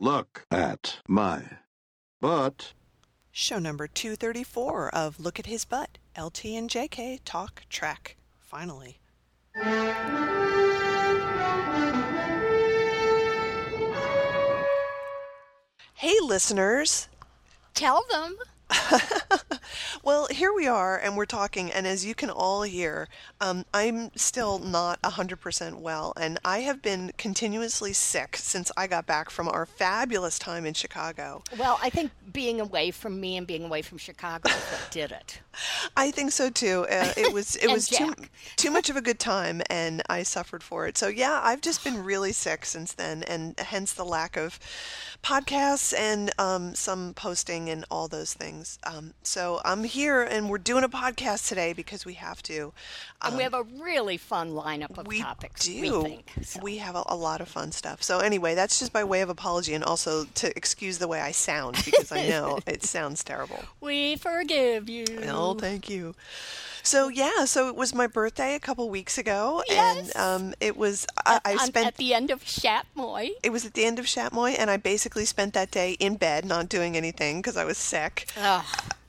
Look at my butt. Show number 234 of Look at His Butt. LT and JK talk track. Finally. Hey, listeners. Tell them. Well, here we are, and we're talking, and as you can all hear, um, I'm still not 100% well, and I have been continuously sick since I got back from our fabulous time in Chicago. Well, I think being away from me and being away from Chicago did it. I think so too. Uh, it was it was too too much of a good time, and I suffered for it. So yeah, I've just been really sick since then, and hence the lack of podcasts and um, some posting and all those things. Um, so I'm here, and we're doing a podcast today because we have to. And we have a really fun lineup of We topics, do. we think. So. We have a, a lot of fun stuff. So anyway, that's just by way of apology, and also to excuse the way I sound because I know it sounds terrible. We forgive you. Oh, thank you. So yeah, so it was my birthday a couple weeks ago, Yes. and um, it was I, I spent at the end of Shatmoy. it was at the end of Shatmoy, and I basically spent that day in bed, not doing anything because I was sick.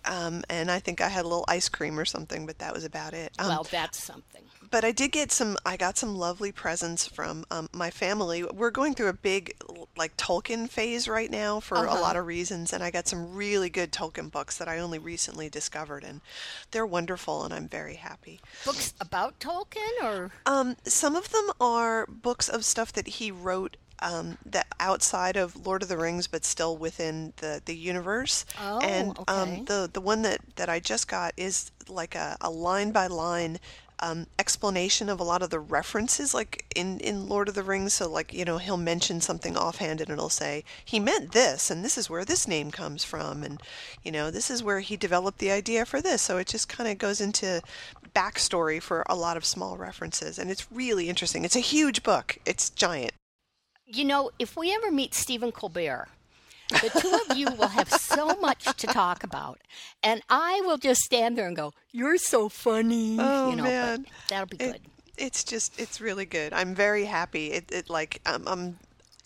Um, and I think I had a little ice cream or something, but that was about it. Um, well, that's something. but I did get some. I got some lovely presents from um, my family. We're going through a big like Tolkien phase right now for a Uh-huh. lot of reasons, and I got some really good Tolkien books that I only recently discovered, and they're wonderful, and I'm very happy. Books about Tolkien or Um, some of them are books of stuff that he wrote um, that outside of Lord of the Rings, but still within the, the universe. Oh, and okay. um, the the one that, that I just got is like a, a line by line um, explanation of a lot of the references, like in, in Lord of the Rings. So, like you know, he'll mention something offhand, and it'll say he meant this, and this is where this name comes from, and you know, this is where he developed the idea for this. So it just kind of goes into backstory for a lot of small references, and it's really interesting. It's a huge book. It's giant. You know, if we ever meet Stephen Colbert, the two of you will have so much to talk about, and I will just stand there and go, "You're so funny." Oh, you know, man. that'll be It- good. it's just it's really good. I'm very happy. It, it like um, I'm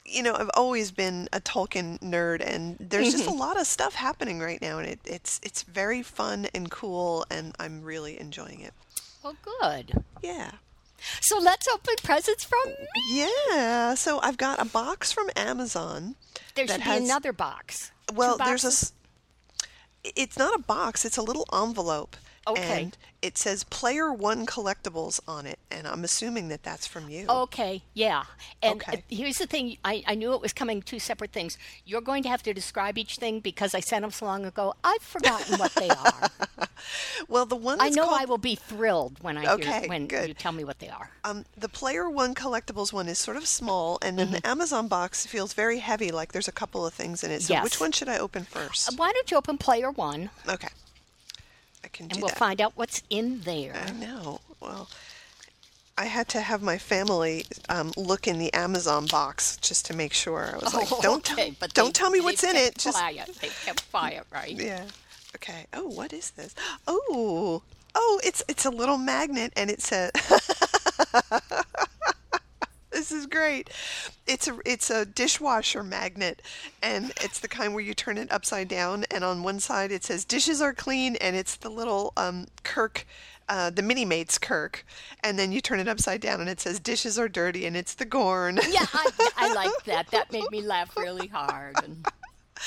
you know I've always been a Tolkien nerd, and there's just a lot of stuff happening right now, and it, it's it's very fun and cool, and I'm really enjoying it. Well, good. Yeah. So let's open presents from me. Yeah, so I've got a box from Amazon. There should be another box. Well, there's a. It's not a box. It's a little envelope. Okay. And it says Player One Collectibles on it, and I'm assuming that that's from you. Okay, yeah. And Okay. uh, here's the thing I, I knew it was coming two separate things. You're going to have to describe each thing because I sent them so long ago. I've forgotten what they are. Well, the one I know called, I will be thrilled when I Okay, hear when good. you tell me what they are. Um, the Player One Collectibles one is sort of small, and then Mm-hmm. the Amazon box feels very heavy, like there's a couple of things in it. So Yes. which one should I open first? Why don't you open player one okay, I can do and we'll that. find out what's in there. I know. Well, I had to have my family um, look in the Amazon box just to make sure. I was like, Oh, "Don't okay, tell, but don't they- tell me what's in it." Just quiet. They kept quiet, right? yeah. Okay. Oh, what is this? Oh, oh, it's it's a little magnet, and it says. This is great. It's a it's a dishwasher magnet, and it's the kind where you turn it upside down, and on one side it says "dishes are clean," and it's the little um, Kirk, uh, the Minimates Kirk, and then you turn it upside down, and it says "dishes are dirty," and it's the Gorn. Yeah, I, I like that. That made me laugh really hard. And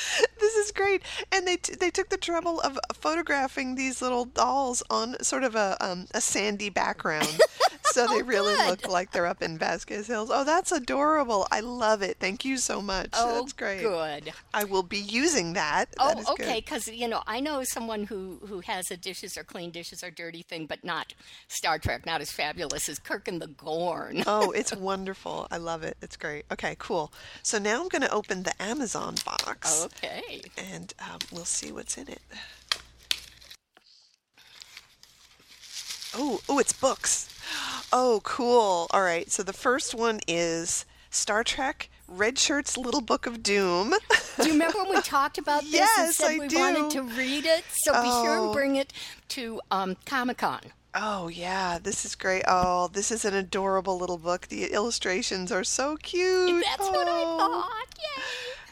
this is great, and they t- they took the trouble of photographing these little dolls on sort of a um, a sandy background, so they really good. look like they're up in Vasquez Hills. Oh, that's adorable! I love it. Thank you so much. oh, that's great. good. I will be using that. Oh, That is okay. Because you know, I know someone who who has a dishes or clean, dishes are dirty thing, but not Star Trek, not as fabulous as Kirk and the Gorn. Oh, it's wonderful. I love it. It's great. Okay, cool. So now I'm going to open the Amazon box Okay. and um, we'll see what's in it. Oh, oh, it's books. Oh, cool. All right. So the first one is Star Trek Red Shirt's Little Book of Doom. Do you remember when we talked about this and said I we do. wanted to read it? So be sure Oh. and bring it to um, Comic Con. Oh, yeah. This is great. Oh, this is an adorable little book. The illustrations are so cute. That's what I Oh. thought. Yay!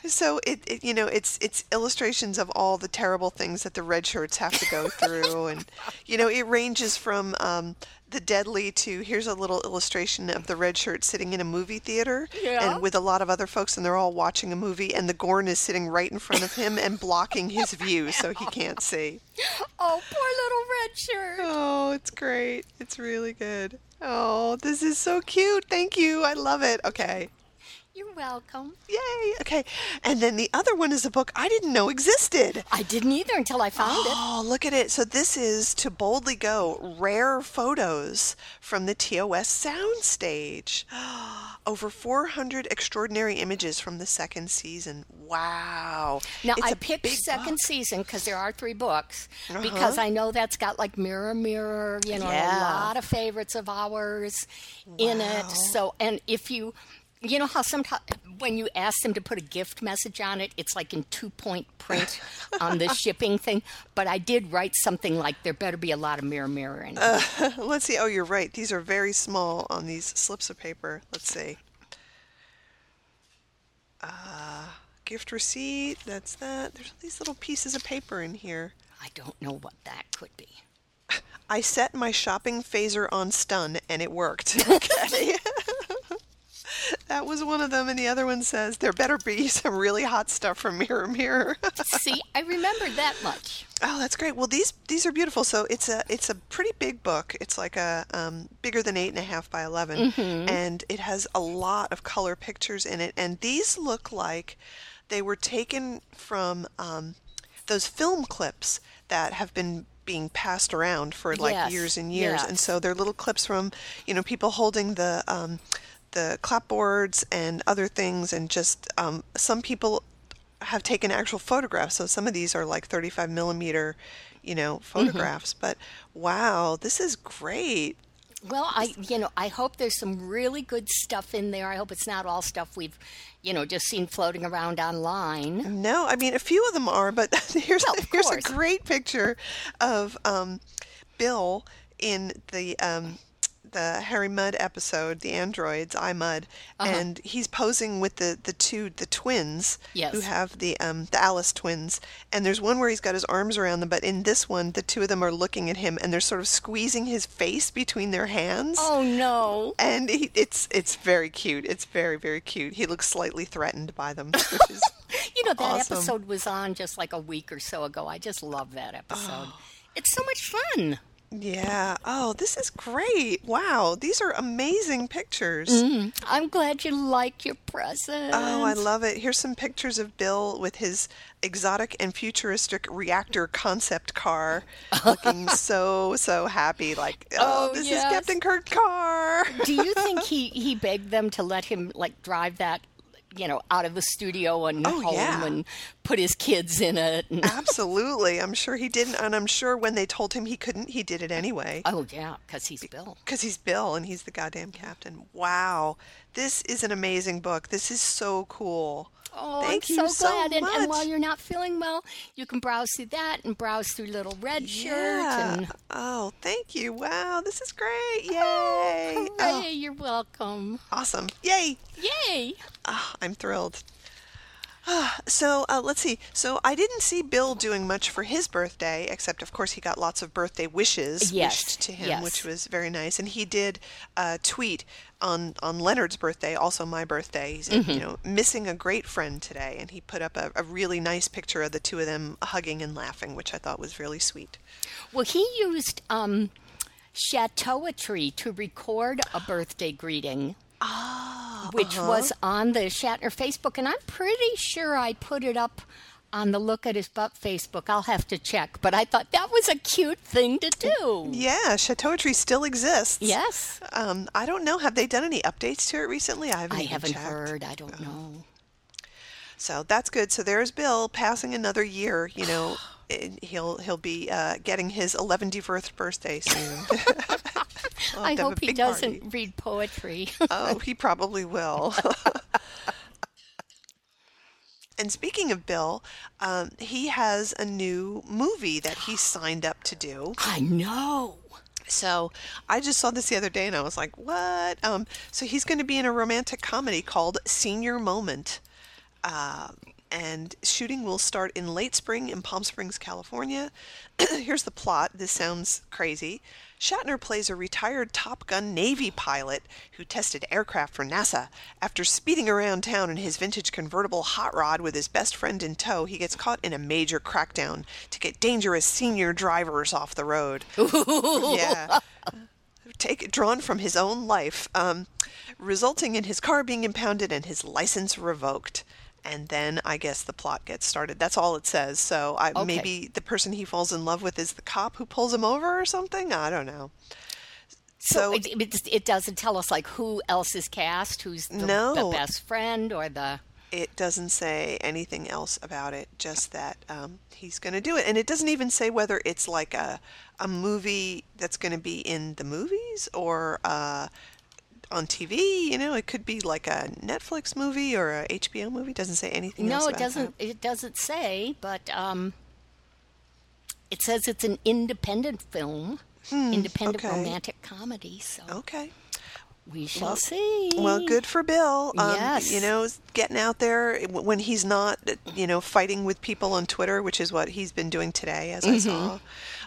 So it, it, you know, it's it's illustrations of all the terrible things that the red shirts have to go through, and you know, it ranges from um, the deadly to here's a little illustration of the red shirt sitting in a movie theater Yeah. and with a lot of other folks, and they're all watching a movie, and the Gorn is sitting right in front of him and blocking his view so he can't see. Oh, poor little red shirt. Oh, it's great. It's really good. Oh, this is so cute. Thank you. I love it. Okay. You're welcome. Yay. Okay. And then the other one is a book I didn't know existed. I didn't either until I found it. Oh, look at it. So this is To Boldly Go Rare Photos from the TOS Soundstage. Over 400 extraordinary images from the second season. Wow. Now It's I a picked second book. season because there are three books uh-huh. because I know that's got like Mirror Mirror, you know, Yeah. a lot of favorites of ours in it. So and if you you know how sometimes when you ask them to put a gift message on it, it's like in two point print on the shipping thing. But I did write something like there better be a lot of Mirror Mirror in it. Let's see. Oh, you're right. These are very small on these slips of paper. Let's see. Uh, gift receipt. That's that. There's all these little pieces of paper in here. I don't know what that could be. I set my shopping phaser on stun and it worked. Okay. that was one of them, and the other one says there better be some really hot stuff from Mirror Mirror. See, I remembered that much. Oh, that's great. Well, these these are beautiful. So it's a it's a pretty big book. It's like a um, bigger than eight and a half by 11 and it has a lot of color pictures in it. And these look like they were taken from um, those film clips that have been being passed around for like Yes, years and years. And so they're little clips from you know people holding the um, the clapboards and other things, and just um, some people have taken actual photographs. So some of these are like 35 millimeter, you know, photographs. But wow, this is great. Well, I you know I hope there's some really good stuff in there. I hope it's not all stuff we've you know just seen floating around online. No, I mean a few of them are, but here's Well, here's a great picture of um, Bill in the um, the Harry Mudd episode, the androids, I Mudd, Uh-huh. and he's posing with the the two the twins Yes. who have the um, the Alice twins, and there's one where he's got his arms around them, but in this one, the two of them are looking at him, and they're sort of squeezing his face between their hands. Oh no! And he, it's it's very cute. It's very very cute. He looks slightly threatened by them, which is You know that Awesome. episode was on just like a week or so ago. I just love that episode. Oh. It's so much fun. Yeah. Oh, this is great. Wow. These are amazing pictures. Mm-hmm. I'm glad you like your present. Oh, I love it. Here's some pictures of Bill with his exotic and futuristic reactor concept car looking so, so happy. Like, oh, Oh, this yes. is Captain Kirk car. Do you think he he begged them to let him like drive that? You know, out of the studio and Oh, home yeah. and put his kids in it. And, Absolutely. I'm sure he didn't. And I'm sure when they told him he couldn't, he did it anyway. oh, yeah, because he's Bill. Because he's Bill and he's the goddamn captain. Wow. This is an amazing book. This is so cool. Oh, Thank I'm you so glad. and, much. and while you're not feeling well, you can browse through that and browse through Little Red Shirt. Yeah. And, Oh, thank you. Wow, this is great. Yay. hooray, Oh, you're welcome. awesome. Yay. Yay! Ah, I'm thrilled. So uh, let's see. So I didn't see Bill doing much for his birthday, except of course he got lots of birthday wishes Yes, wished to him, yes. which was very nice. And he did uh, tweet on on Leonard's birthday, also my birthday. He said, Mm-hmm. you know, missing a great friend today, and he put up a, a really nice picture of the two of them hugging and laughing, which I thought was really sweet. Well, he used um, Chateauetry to record a birthday greeting. Ah, which uh-huh. was on the Shatner Facebook, and I'm pretty sure I put it up on the Look at His Butt Facebook. I'll have to check, but I thought that was a cute thing to do. Yeah, Chateauetry still exists. Yes, Um, I don't know. Have they done any updates to it recently? I haven't. I haven't checked. heard. I don't know. So that's good. So there's Bill passing another year. You know, he'll he'll be uh, getting his 11th birthday soon. We'll I hope he doesn't party. read poetry. Oh, he probably will. and speaking of Bill, um, he has a new movie that he signed up to do. I know. So I just saw this the other day and I was like, what? Um, so he's going to be in a romantic comedy called Senior Moment. Uh, and shooting will start in late spring in Palm Springs, California. Here's the plot. This sounds crazy. Shatner plays a retired Top Gun Navy pilot who tested aircraft for NASA. After speeding around town in his vintage convertible hot rod with his best friend in tow, he gets caught in a major crackdown to get dangerous senior drivers off the road. yeah. Take drawn from his own life, um, resulting in his car being impounded and his license revoked and then I guess the plot gets started. That's all it says. So I, Okay. maybe the person he falls in love with is the cop who pulls him over or something. I don't know. So So, it, it, it doesn't tell us like who else is cast, who's the, the No. best friend or the. it doesn't say anything else about it. Just that um, he's going to do it, and it doesn't even say whether it's like a a movie that's going to be in the movies or uh, on TV. You know, it could be like a Netflix movie or a HBO movie. It doesn't say anything else. No, it doesn't. that. It doesn't say, but um, it says it's an independent film, independent Hmm, okay. romantic comedy. So Okay. we shall see. Well, good for Bill. Um, Yes. You know, getting out there when he's not, you know, fighting with people on Twitter, which is what he's been doing today, as I saw,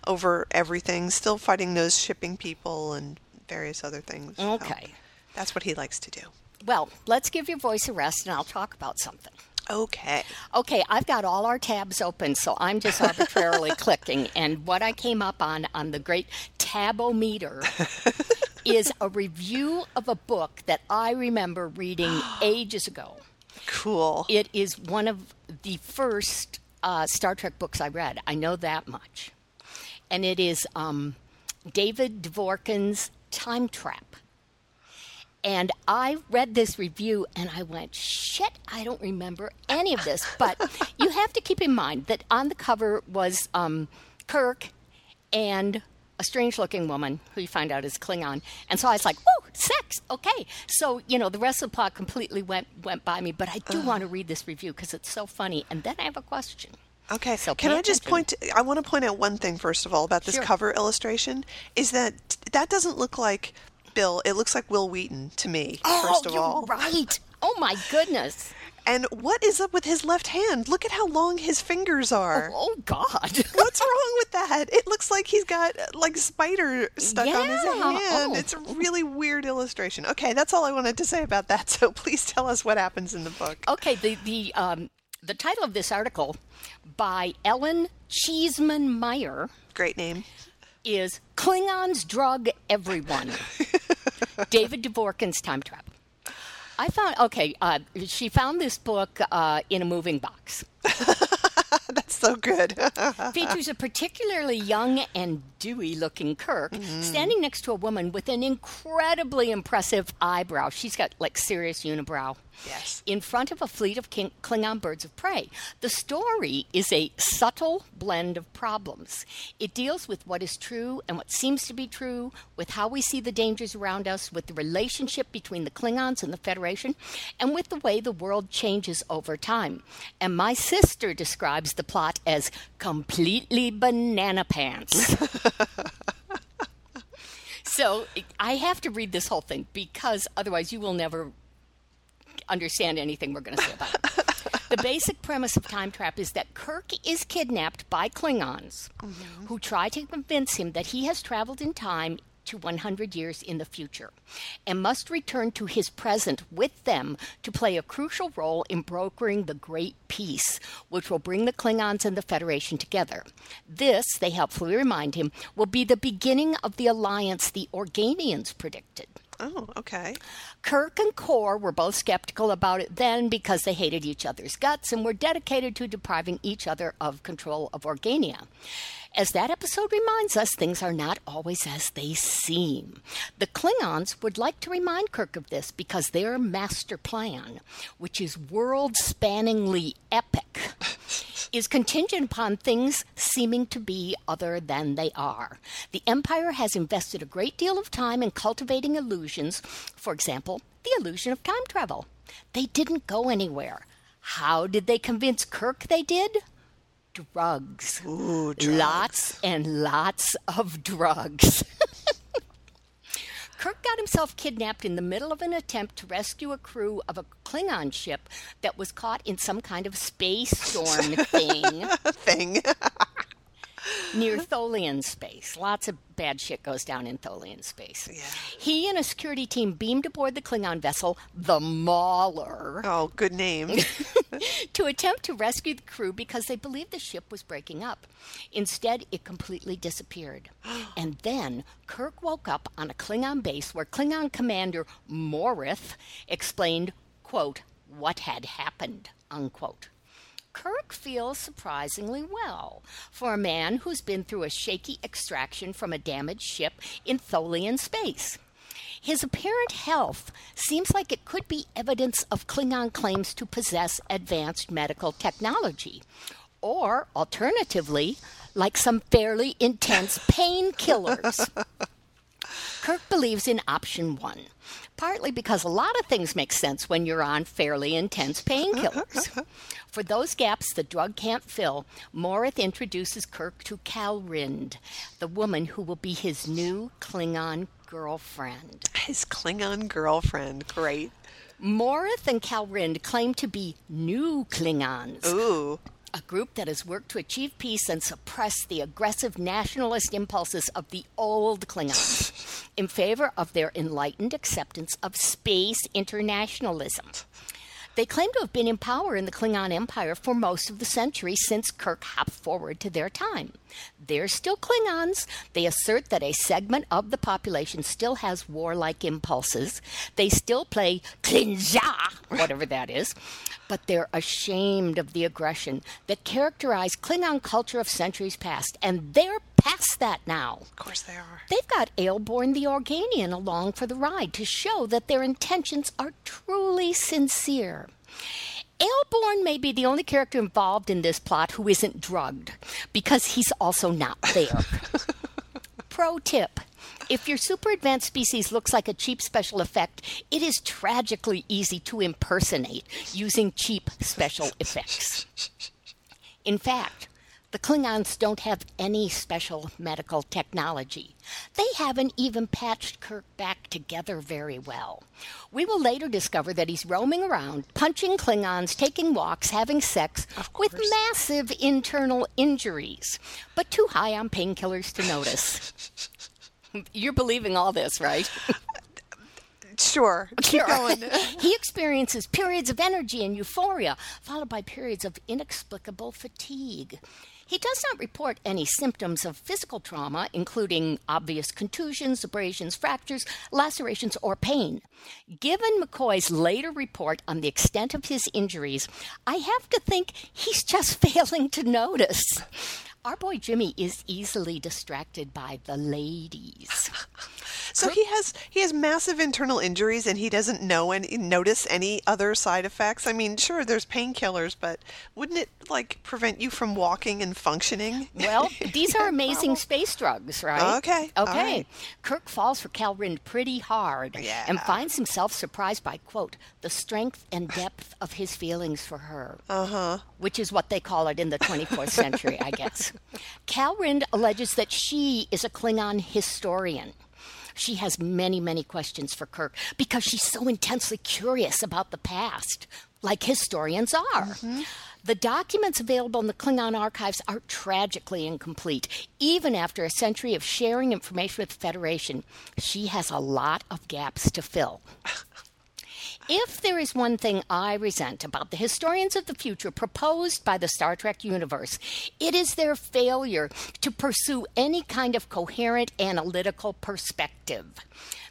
over everything. Still fighting those shipping people and various other things. Okay. That's what he likes to do. Well, let's give your voice a rest, and I'll talk about something. Okay. Okay, I've got all our tabs open, so I'm just arbitrarily clicking. And what I came up on on the great tabometer is a review of a book that I remember reading ages ago. Cool. It is one of the first uh, Star Trek books I read. I know that much. And it is um, David Dvorkin's Time Trap. And I read this review and I went, shit, I don't remember any of this. But you have to keep in mind that on the cover was um, Kirk and a strange looking woman who you find out is Klingon. And so I was like, oh, sex, okay. So, you know, the rest of the plot completely went, went by me. But I do want to read this review because it's so funny. And then I have a question. Okay. So Can I just attention. point? To, I want to point out one thing first of all about this Sure. cover illustration is that that doesn't look like Bill. It looks like Wil Wheaton to me. first oh, of you're all, right. Oh, my goodness. And what is up with his left hand? Look at how long his fingers are. Oh, God. What's wrong with that? It looks like he's got like spider stuck on his hand. Oh. It's a really weird illustration. Okay, that's all I wanted to say about that. So please tell us what happens in the book. Okay, the the um, the title of this article by Ellen Cheeseman Meyer Great name. Is "Klingons Drug Everyone." David Dvorkin's Time Trap. I found okay. Uh, she found this book uh, in a moving box. That's so good. features a particularly young and dewy looking Kirk mm-hmm. standing next to a woman with an incredibly impressive eyebrow. She's got like serious unibrow. Yes. In front of a fleet of King- Klingon birds of prey. The story is a subtle blend of problems. It deals with what is true and what seems to be true, with how we see the dangers around us, with the relationship between the Klingons and the Federation, and with the way the world changes over time. And my sister describes the plot as completely banana pants. so I have to read this whole thing because otherwise you will never understand anything we're going to say about it. the basic premise of Time Trap is that Kirk is kidnapped by Klingons mm-hmm. who try to convince him that he has traveled in time to 100 years in the future and must return to his present with them to play a crucial role in brokering the Great Peace, which will bring the Klingons and the Federation together. This, they helpfully remind him, will be the beginning of the alliance the Organians predicted. oh, okay. Kirk and Kor were both skeptical about it then because they hated each other's guts and were dedicated to depriving each other of control of Organia. As that episode reminds us, things are not always as they seem. The Klingons would like to remind Kirk of this because their master plan, which is world spanningly epic, is contingent upon things seeming to be other than they are. The Empire has invested a great deal of time in cultivating illusions, for example, the illusion of time travel. They didn't go anywhere. How did they convince Kirk they did? Drugs. Ooh, Lots and lots of drugs. Kirk got himself kidnapped in the middle of an attempt to rescue a crew of a Klingon ship that was caught in some kind of space storm thing Thing. near Tholian space. Lots of bad shit goes down in Tholian space. Yeah. He and a security team beamed aboard the Klingon vessel, the Mauler, Oh, good name. to attempt to rescue the crew because they believed the ship was breaking up. Instead, it completely disappeared. And then Kirk woke up on a Klingon base where Klingon commander Morith explained, quote, what had happened, unquote. Kirk feels surprisingly well for a man who's been through a shaky extraction from a damaged ship in Tholian space. His apparent health seems like it could be evidence of Klingon claims to possess advanced medical technology, or alternatively, like some fairly intense painkillers. Kirk believes in option one, partly because a lot of things make sense when you're on fairly intense painkillers. For those gaps the drug can't fill, Morith introduces Kirk to Calrind, the woman who will be his new Klingon girlfriend. His Klingon girlfriend. Great. Morith and Calrind claim to be new Klingons, Ooh. A group that has worked to achieve peace and suppress the aggressive nationalist impulses of the old Klingons in favor of their enlightened acceptance of space internationalism. They claim to have been in power in the Klingon Empire for most of the century since Kirk hopped forward to their time. They're still Klingons. They assert that a segment of the population still has warlike impulses. They still play Klinja, whatever that is, but they're ashamed of the aggression that characterized Klingon culture of centuries past, and they're past that now. Of course they are. They've got Ayelborne the Organian along for the ride to show that their intentions are truly sincere. Ayelborne may be the only character involved in this plot who isn't drugged, because he's also not there. Pro tip if your super advanced species looks like a cheap special effect, it is tragically easy to impersonate using cheap special effects. In fact, the Klingons don't have any special medical technology. They haven't even patched Kirk back together very well. We will later discover that he's roaming around, punching Klingons, taking walks, having sex, with massive internal injuries, but too high on painkillers to notice. You're believing all this, right? Sure. Keep going. he experiences periods of energy and euphoria, followed by periods of inexplicable fatigue. He does not report any symptoms of physical trauma, including obvious contusions, abrasions, fractures, lacerations, or pain. Given McCoy's later report on the extent of his injuries, I have to think he's just failing to notice. Our boy Jimmy is easily distracted by the ladies. So he has he has massive internal injuries and he doesn't know and notice any other side effects. I mean, sure, there's painkillers, but wouldn't it like prevent you from walking and functioning? Well, these are amazing space drugs, right? Okay, Okay. right. Kirk falls for Calrind pretty hard Yeah. and finds himself surprised by, quote, the strength and depth of his feelings for her. Uh huh. Which is what they call it in the 24th century, I guess. Calrind alleges that she is a Klingon historian. She has many, many questions for Kirk because she's so intensely curious about the past, like historians are. Mm-hmm. The documents available in the Klingon archives are tragically incomplete. Even after a century of sharing information with the Federation, she has a lot of gaps to fill. If there is one thing I resent about the historians of the future proposed by the Star Trek universe, it is their failure to pursue any kind of coherent analytical perspective.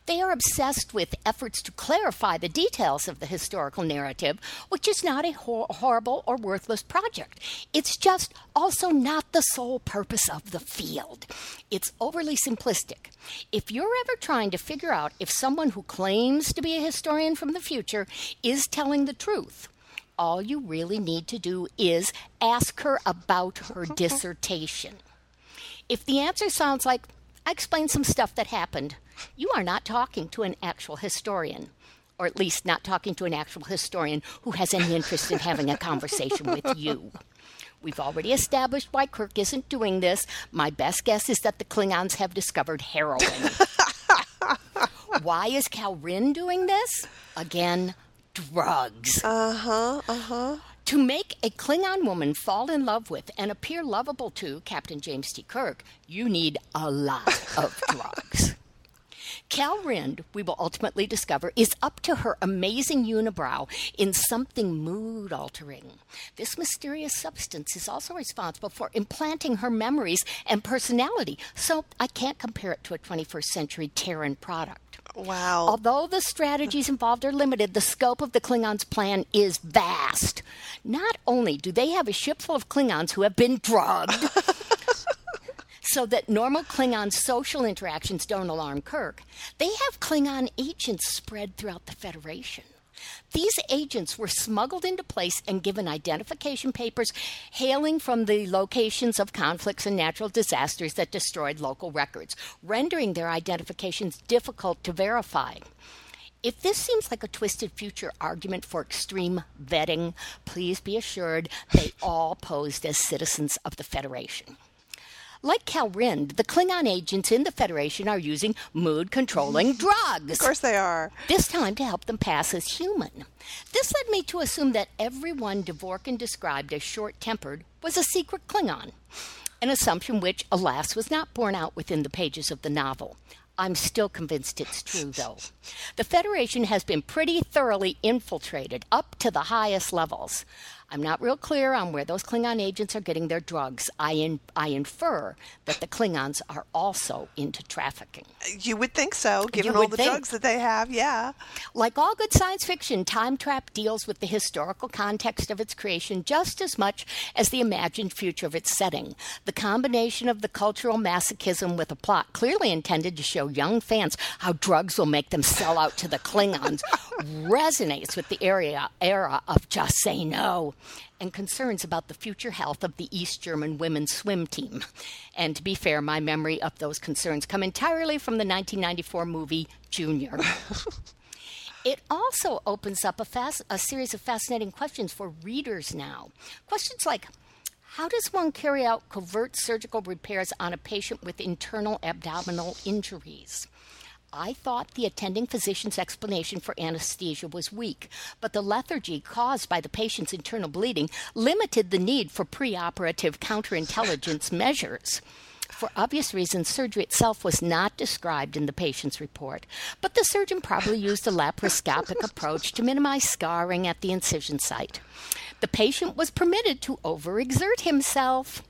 They are obsessed with efforts to clarify the details of the historical narrative, which is not a hor- horrible or worthless project. It's just also not the sole purpose of the field. It's overly simplistic. If you're ever trying to figure out if someone who claims to be a historian from the future is telling the truth, all you really need to do is ask her about her dissertation. If the answer sounds like, I explained some stuff that happened, you are not talking to an actual historian. Or at least not talking to an actual historian who has any interest in having a conversation with you. We've already established why Kirk isn't doing this. My best guess is that the Klingons have discovered heroin. Why is Calrind doing this? Again, drugs. Uh huh. Uh huh. To make a Klingon woman fall in love with and appear lovable to Captain James T. Kirk, you need a lot of drugs. Calrind, we will ultimately discover, is up to her amazing unibrow in something mood altering. This mysterious substance is also responsible for implanting her memories and personality, so I can't compare it to a 21st century Terran product. Wow. Although the strategies involved are limited, the scope of the Klingons' plan is vast. Not only do they have a ship full of Klingons who have been drugged, so that normal Klingon social interactions don't alarm Kirk, they have Klingon agents spread throughout the Federation. These agents were smuggled into place and given identification papers hailing from the locations of conflicts and natural disasters that destroyed local records, rendering their identifications difficult to verify. If this seems like a twisted future argument for extreme vetting, please be assured they all posed as citizens of the Federation. Like Calrind, the Klingon agents in the Federation are using mood controlling drugs. Of course they are. This time to help them pass as human. This led me to assume that everyone Dvorkin described as short tempered was a secret Klingon, an assumption which, alas, was not borne out within the pages of the novel. I'm still convinced it's true, though. The Federation has been pretty thoroughly infiltrated up to the highest levels. I'm not real clear on where those Klingon agents are getting their drugs. I, in, I infer that the Klingons are also into trafficking. You would think so, given all the think. drugs that they have. Yeah. Like all good science fiction, Time Trap deals with the historical context of its creation just as much as the imagined future of its setting. The combination of the cultural masochism with a plot clearly intended to show young fans how drugs will make them sell out to the Klingons resonates with the area, era of Just Say No and concerns about the future health of the East German women's swim team. And to be fair, my memory of those concerns come entirely from the 1994 movie Junior. It also opens up a, fas- a series of fascinating questions for readers now. Questions like How does one carry out covert surgical repairs on a patient with internal abdominal injuries? I thought the attending physician's explanation for anesthesia was weak, but the lethargy caused by the patient's internal bleeding limited the need for preoperative counterintelligence measures. For obvious reasons, surgery itself was not described in the patient's report, but the surgeon probably used a laparoscopic approach to minimize scarring at the incision site. The patient was permitted to overexert himself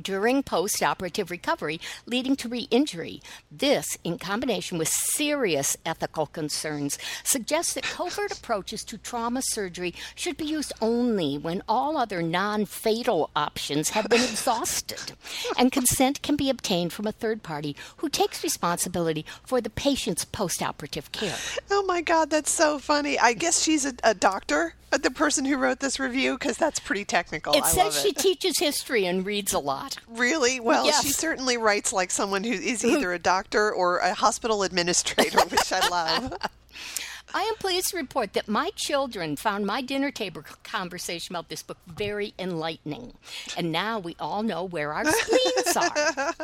during post operative recovery, leading to re injury. This, in combination with serious ethical concerns, suggests that covert approaches to trauma surgery should be used only when all other non fatal options have been exhausted, and consent can be obtained from a third party who takes responsibility for the patient's post operative care. Oh my God, that's so funny. I guess she's a, a doctor, Uh, the person who wrote this review, because that's pretty technical. It I says she it. teaches history and reads a lot. Really? Well, she certainly writes like someone who is either a doctor or a hospital administrator, which I love. I am pleased to report that my children found my dinner table conversation about this book very enlightening. And now we all know where our spleens are.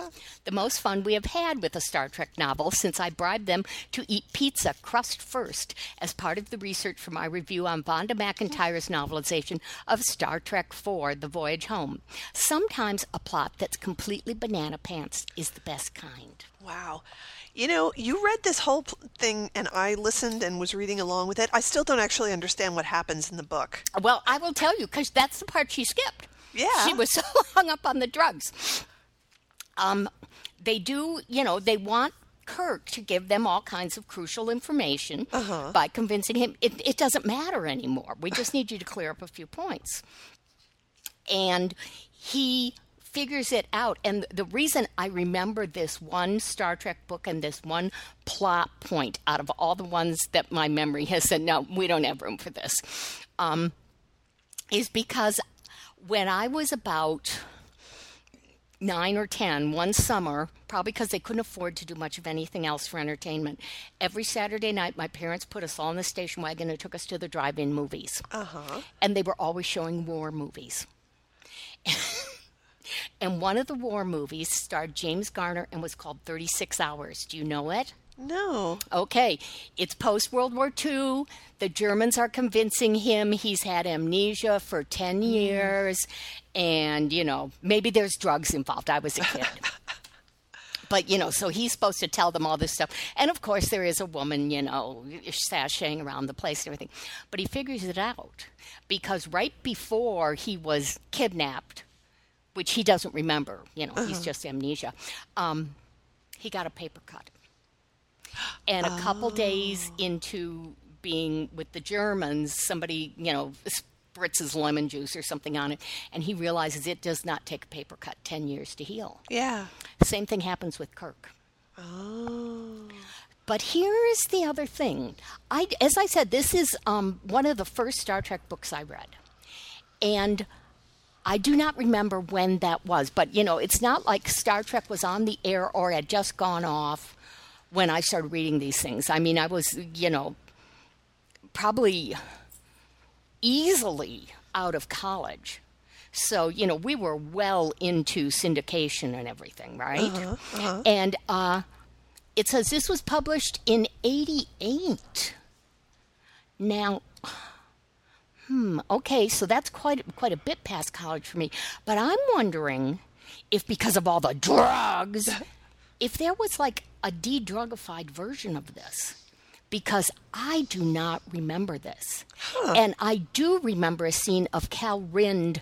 The most fun we have had with a Star Trek novel since I bribed them to eat pizza crust first as part of the research for my review on Vonda McIntyre's novelization of Star Trek IV The Voyage Home. Sometimes a plot that's completely banana pants is the best kind. Wow. You know, you read this whole thing and I listened and was reading along with it. I still don't actually understand what happens in the book. Well, I will tell you because that's the part she skipped. Yeah. She was so hung up on the drugs. Um, they do, you know, they want Kirk to give them all kinds of crucial information by convincing him it, it doesn't matter anymore. We just need you to clear up a few points. And he figures it out. And the reason I remember this one Star Trek book and this one plot point out of all the ones that my memory has said, no, we don't have room for this, um, is because when I was about nine or ten one summer, probably because they couldn't afford to do much of anything else for entertainment. Every Saturday night, my parents put us all in the station wagon and took us to the drive-in movies, uh-huh. and they were always showing war movies. and one of the war movies starred James Garner and was called Thirty Six Hours. Do you know it? No. Okay, it's post World War II. The Germans are convincing him he's had amnesia for 10 mm. years, and, you know, maybe there's drugs involved. I was a kid. but, you know, so he's supposed to tell them all this stuff. And of course, there is a woman, you know, sashaying around the place and everything. But he figures it out because right before he was kidnapped, which he doesn't remember, you know, he's just amnesia, um, he got a paper cut. And a couple days into being with the Germans, somebody, you know, spritzes lemon juice or something on it, and he realizes it does not take a paper cut 10 years to heal. Yeah. Same thing happens with Kirk. Oh. But here is the other thing. I, as I said, this is um, one of the first Star Trek books I read. And I do not remember when that was, but you know, it's not like Star Trek was on the air or had just gone off when I started reading these things. I mean, I was, you know, probably easily out of college. So, you know, we were well into syndication and everything, right? Uh And uh, it says this was published in 88. Now, hmm, okay, so that's quite quite a bit past college for me. But I'm wondering if because of all the drugs, if there was like a de-drugified version of this. Because I do not remember this. And I do remember a scene of Calrind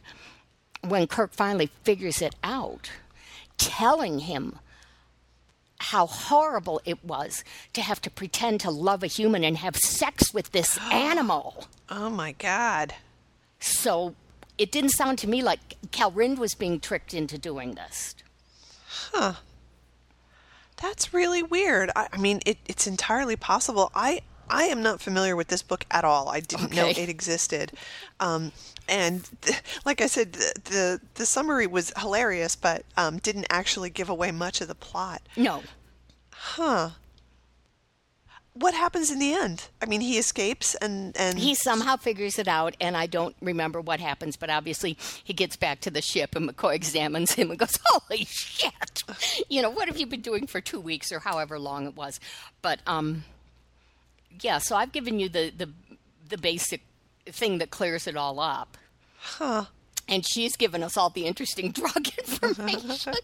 when Kirk finally figures it out, telling him how horrible it was to have to pretend to love a human and have sex with this animal. Oh my God. So it didn't sound to me like Calrind was being tricked into doing this. Huh. That's really weird. I, I mean, it, it's entirely possible. I I am not familiar with this book at all. I didn't know it existed. Um, and th- like I said, the, the the summary was hilarious, but um, didn't actually give away much of the plot. No. Huh. What happens in the end? I mean, he escapes, and and He somehow figures it out, and I don't remember what happens, but obviously he gets back to the ship, and McCoy examines him and goes, Holy shit! You know, what have you been doing for two weeks or however long it was? But, um, yeah, so I've given you the, the, the basic thing that clears it all up. Huh. And she's given us all the interesting drug information.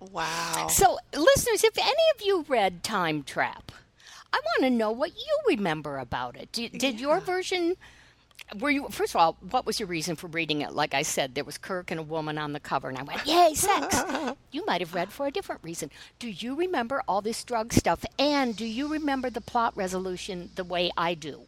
wow. So, listeners, if any of you read Time Trap, I want to know what you remember about it. Did, did your version? Were you first of all? What was your reason for reading it? Like I said, there was Kirk and a woman on the cover, and I went, "Yay, sex!" you might have read for a different reason. Do you remember all this drug stuff? And do you remember the plot resolution the way I do?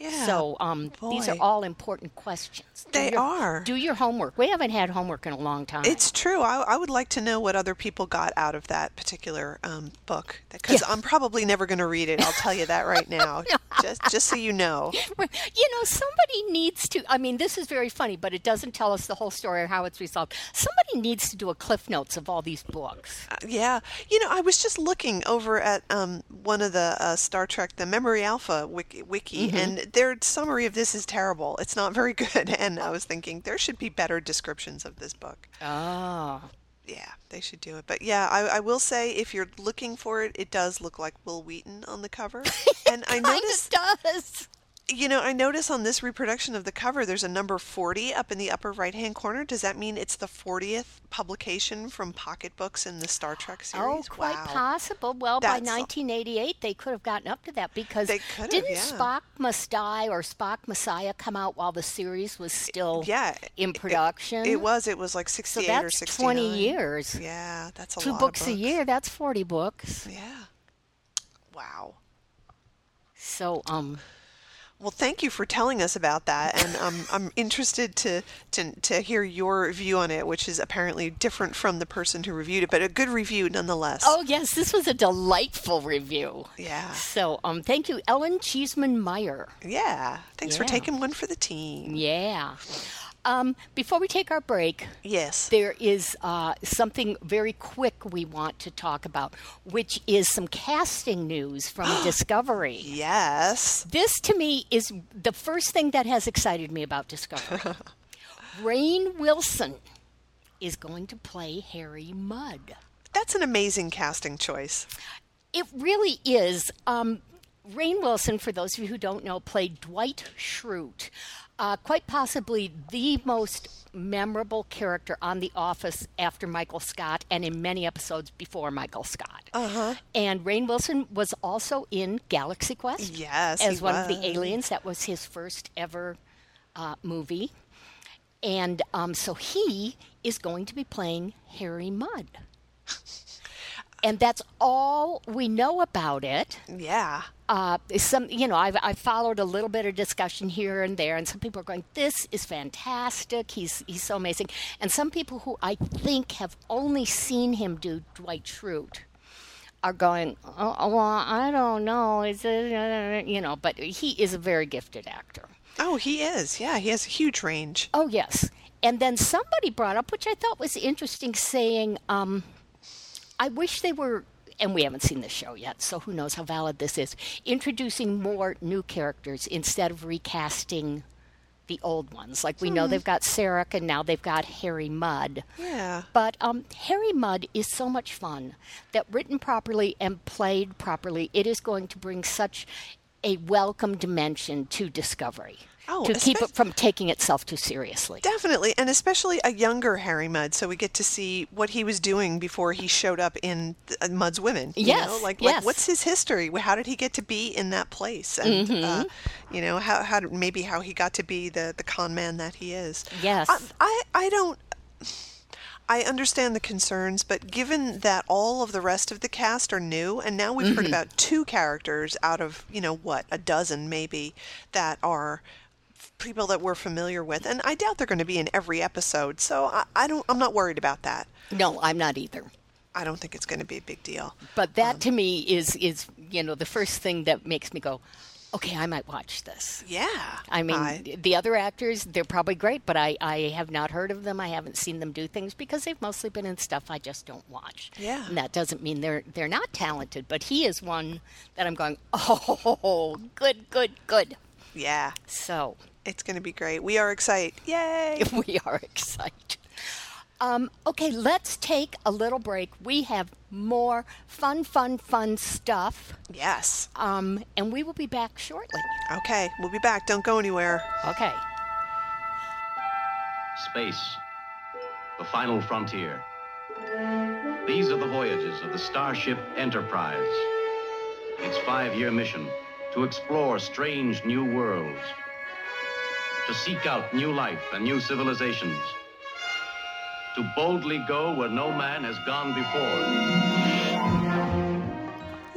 Yeah. So, um, these are all important questions. Do They your- are. Do your homework. We haven't had homework in a long time. It's true. I, I would like to know what other people got out of that particular um, book because I'm probably never going to read it. I'll tell you that right now, just just so you know. you know, somebody needs to. I mean, this is very funny, but it doesn't tell us the whole story or how it's resolved. Somebody needs to do a cliff notes of all these books. Uh, Yeah, you know, I was just looking over at um, one of the uh, Star Trek, the Memory Alpha wiki, wiki and their summary of this is terrible. It's not very good, and I was thinking there should be better descriptions of this book. Oh, Yeah, they should do it. But yeah, I, I will say if you're looking for it, it does look like Wil Wheaton on the cover. And I noticed, does. You know, I notice on this reproduction of the cover, there's a number 40 up in the upper right hand corner. Does that mean it's the 40th publication from Pocket Books in the Star Trek series? Oh, series? quite wow. possible. Well, by 1988, they could have gotten up to that because They didn't yeah. Spock Must Die or Spock Messiah come out while the series was still Yeah, in production? It, was. It was like So 68 or that's 69. 20 years. Yeah, that's a Two books, of a year. That's 40 books. Yeah. Wow. So, um, Well, thank you for telling us about that, and um, I'm interested to, to to hear your view on it, which is apparently different from the person who reviewed it, but a good review nonetheless. oh yes, this was a delightful review. Yeah. So, um, thank you, Ellen Cheeseman Meyer. Yeah. Thanks for taking one for the team. Yeah. Um, before we take our break, Yes. there is uh, something very quick we want to talk about, which is some casting news from Discovery. Yes. This, to me, is the first thing that has excited me about Discovery. Rainn Wilson is going to play Harry Mudd. that's an amazing casting choice. It really is. Um, Rainn Wilson, for those of you who don't know, played Dwight Schrute, uh, quite possibly the most memorable character on The Office after Michael Scott, and in many episodes before Michael Scott. Uh-huh. And Rainn Wilson was also in Galaxy Quest. Yes, as one of the aliens. That was his first ever uh, movie, and um, so he is going to be playing Harry Mudd. And that's all we know about it Yeah. Uh, some you know I've, I've followed a little bit of discussion here and there and some people are going this is fantastic he's he's so amazing and some people who i think have only seen him do dwight schrute are going oh, well i don't know is it, you know but he is a very gifted actor Oh, he is. Yeah, he has a huge range. Oh, yes. And then somebody brought up, which I thought was interesting, saying, um, I wish they were, and we haven't seen the show yet, so who knows how valid this is, introducing more new characters instead of recasting the old ones. Like we know they've got Sarek and now they've got Harry Mudd. Yeah. But um, Harry Mudd is so much fun that written properly and played properly, it is going to bring such a welcome dimension to Discovery. Oh, to keep it from taking itself too seriously. Definitely, and especially a younger Harry Mudd, so we get to see what he was doing before he showed up in uh, Mudd's Women. you Yes, know? like, yes. like what's his history? How did he get to be in that place? And Mm-hmm. uh, you know, how how maybe how he got to be the the con man that he is. Yes. I I, I don't. I understand the concerns, but given that all of the rest of the cast are new, and now we've Mm-hmm. heard about two characters out of, you know, what, a dozen maybe, that are people that we're familiar with, and I doubt they're going to be in every episode, so I, I don't, I'm not worried about that. No, I'm not either. I don't think it's going to be a big deal. But that um, to me is is you know the first thing that makes me go, okay, I might watch this. Yeah. I mean, I- the other actors, they're probably great, but I, I have not heard of them. I haven't seen them do things because they've mostly been in stuff I just don't watch. Yeah. And that doesn't mean they're they're not talented, but he is one that I'm going, oh, good, good, good. yeah, So it's going to be great. We are excited. Yay! we are excited. Um, okay, let's take a little break. We have more fun, fun, fun stuff, yes. um, and we will be back shortly. Okay, we'll be back. Don't go anywhere. Okay. Space, the final frontier. These are the voyages of the Starship Enterprise. Its five year mission to explore strange new worlds, to seek out new life and new civilizations, to boldly go where no man has gone before.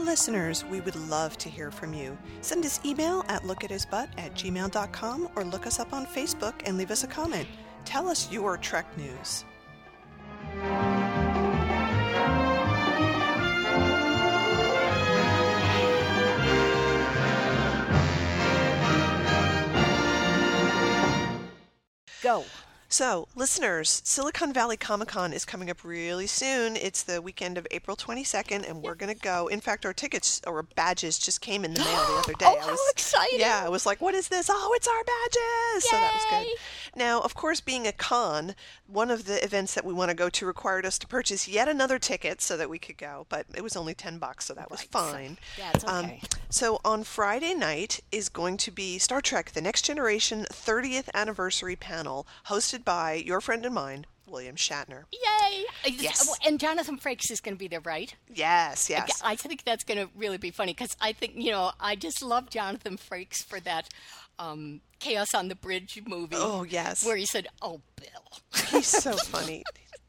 Listeners, we would love to hear from you. Send us email at lookathisbutt at gmail.com or look us up on Facebook and leave us a comment. Tell us your Trek news. Go. So, listeners, Silicon Valley Comic Con is coming up really soon. It's the weekend of April 22nd, and we're going to go. In fact, our tickets or badges just came in the mail the other day. Oh, I how exciting. Yeah, I was like, what is this? Oh, it's our badges! So that was good. Now, of course, being a con, one of the events that we want to go to required us to purchase yet another ticket so that we could go, but it was only 10 bucks, so that was Right, so fine. that's Um, okay. so on Friday night is going to be Star Trek The Next Generation 30th Anniversary panel hosted by your friend and mine, William Shatner. Yay! Yes. And Jonathan Frakes is going to be there, right? Yes, yes. I think that's going to really be funny because I think, you know, I just love Jonathan Frakes for that um, Chaos on the Bridge movie. Oh, yes. Where he said, Oh, Bill. He's so funny.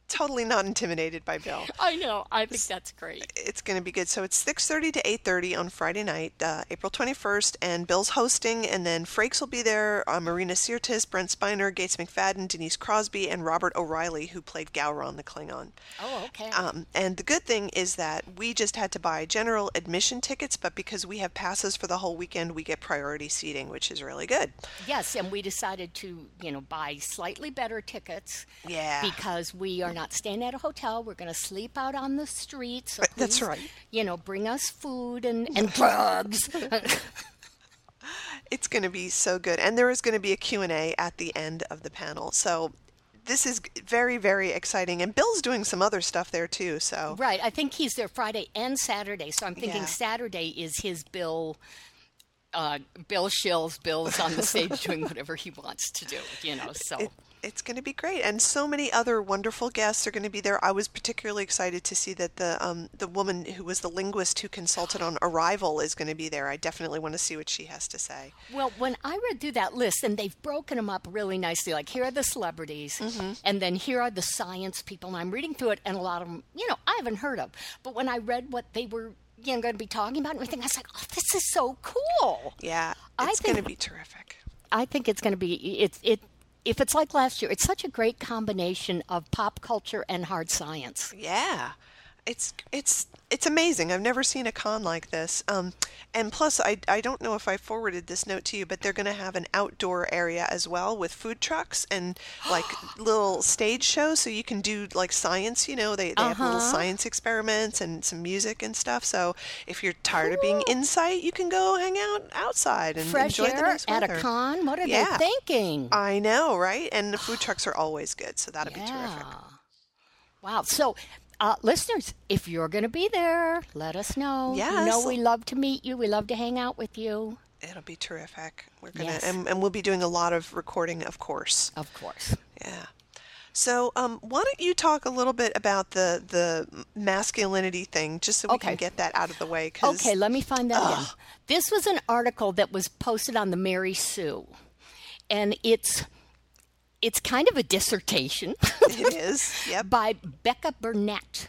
Totally not intimidated by Bill. I know. I think that's great. It's going to be good. So it's 6:30 to 8:30 on Friday night, uh, April 21st, and Bill's hosting, and then Frakes will be there. Uh, Marina Sirtis, Brent Spiner, Gates McFadden, Denise Crosby, and Robert O'Reilly, who played Gowron the Klingon. Oh, okay. Um, and the good thing is that we just had to buy general admission tickets, but because we have passes for the whole weekend, we get priority seating, which is really good. yes, and we decided to, you know, buy slightly better tickets. Yeah. Because we are not staying at a hotel. We're going to sleep out on the street. So Right, that's right. You know, bring us food and, and drugs. It's going to be so good, and there is going to be a Q&A at the end of the panel. So this is very, very exciting. And Bill's doing some other stuff there too. So Right. I think he's there Friday and Saturday. So I'm thinking Yeah. Saturday is his Bill. Uh, Bill shills. Bill's on the stage doing whatever he wants to do. You know. So it, it's going to be great, and so many other wonderful guests are going to be there. I was particularly excited to see that the um, the woman who was the linguist who consulted on Arrival is going to be there. I definitely want to see what she has to say. Well, when I read through that list, and they've broken them up really nicely, like here are the celebrities, and then here are the science people, and I'm reading through it, and a lot of them, you know, I haven't heard of. But when I read what they were, you know, going to be talking about and everything, I was like, oh, this is so cool. Yeah, it's going to be terrific. I think it's going to be it's it. If it's like last year, it's such a great combination of pop culture and hard science. Yeah, it's it's it's amazing. I've never seen a con like this. Um, and plus, I I don't know if I forwarded this note to you, but they're going to have an outdoor area as well with food trucks and like little stage shows, so you can do like science. You know, they they have little Uh-huh. science experiments and some music and stuff. So if you're tired of being inside, you can go hang out outside and Fresh enjoy the air nice at a con. What are Yeah. they thinking? I know, right? And the food trucks are always good, so that'll be terrific. Wow. So, uh, listeners, if you're going to be there, let us know. You Yes. know we love to meet you. We love to hang out with you. It'll be terrific. We're gonna Yes. and, and we'll be doing a lot of recording, of course. Of course. Yeah. So, um, why don't you talk a little bit about the the masculinity thing, just so we Okay. can get that out of the way? 'cause- Okay, let me find that again. This was an article that was posted on the Mary Sue, and it's it's kind of a dissertation it is. Yep. by Becca Burnett.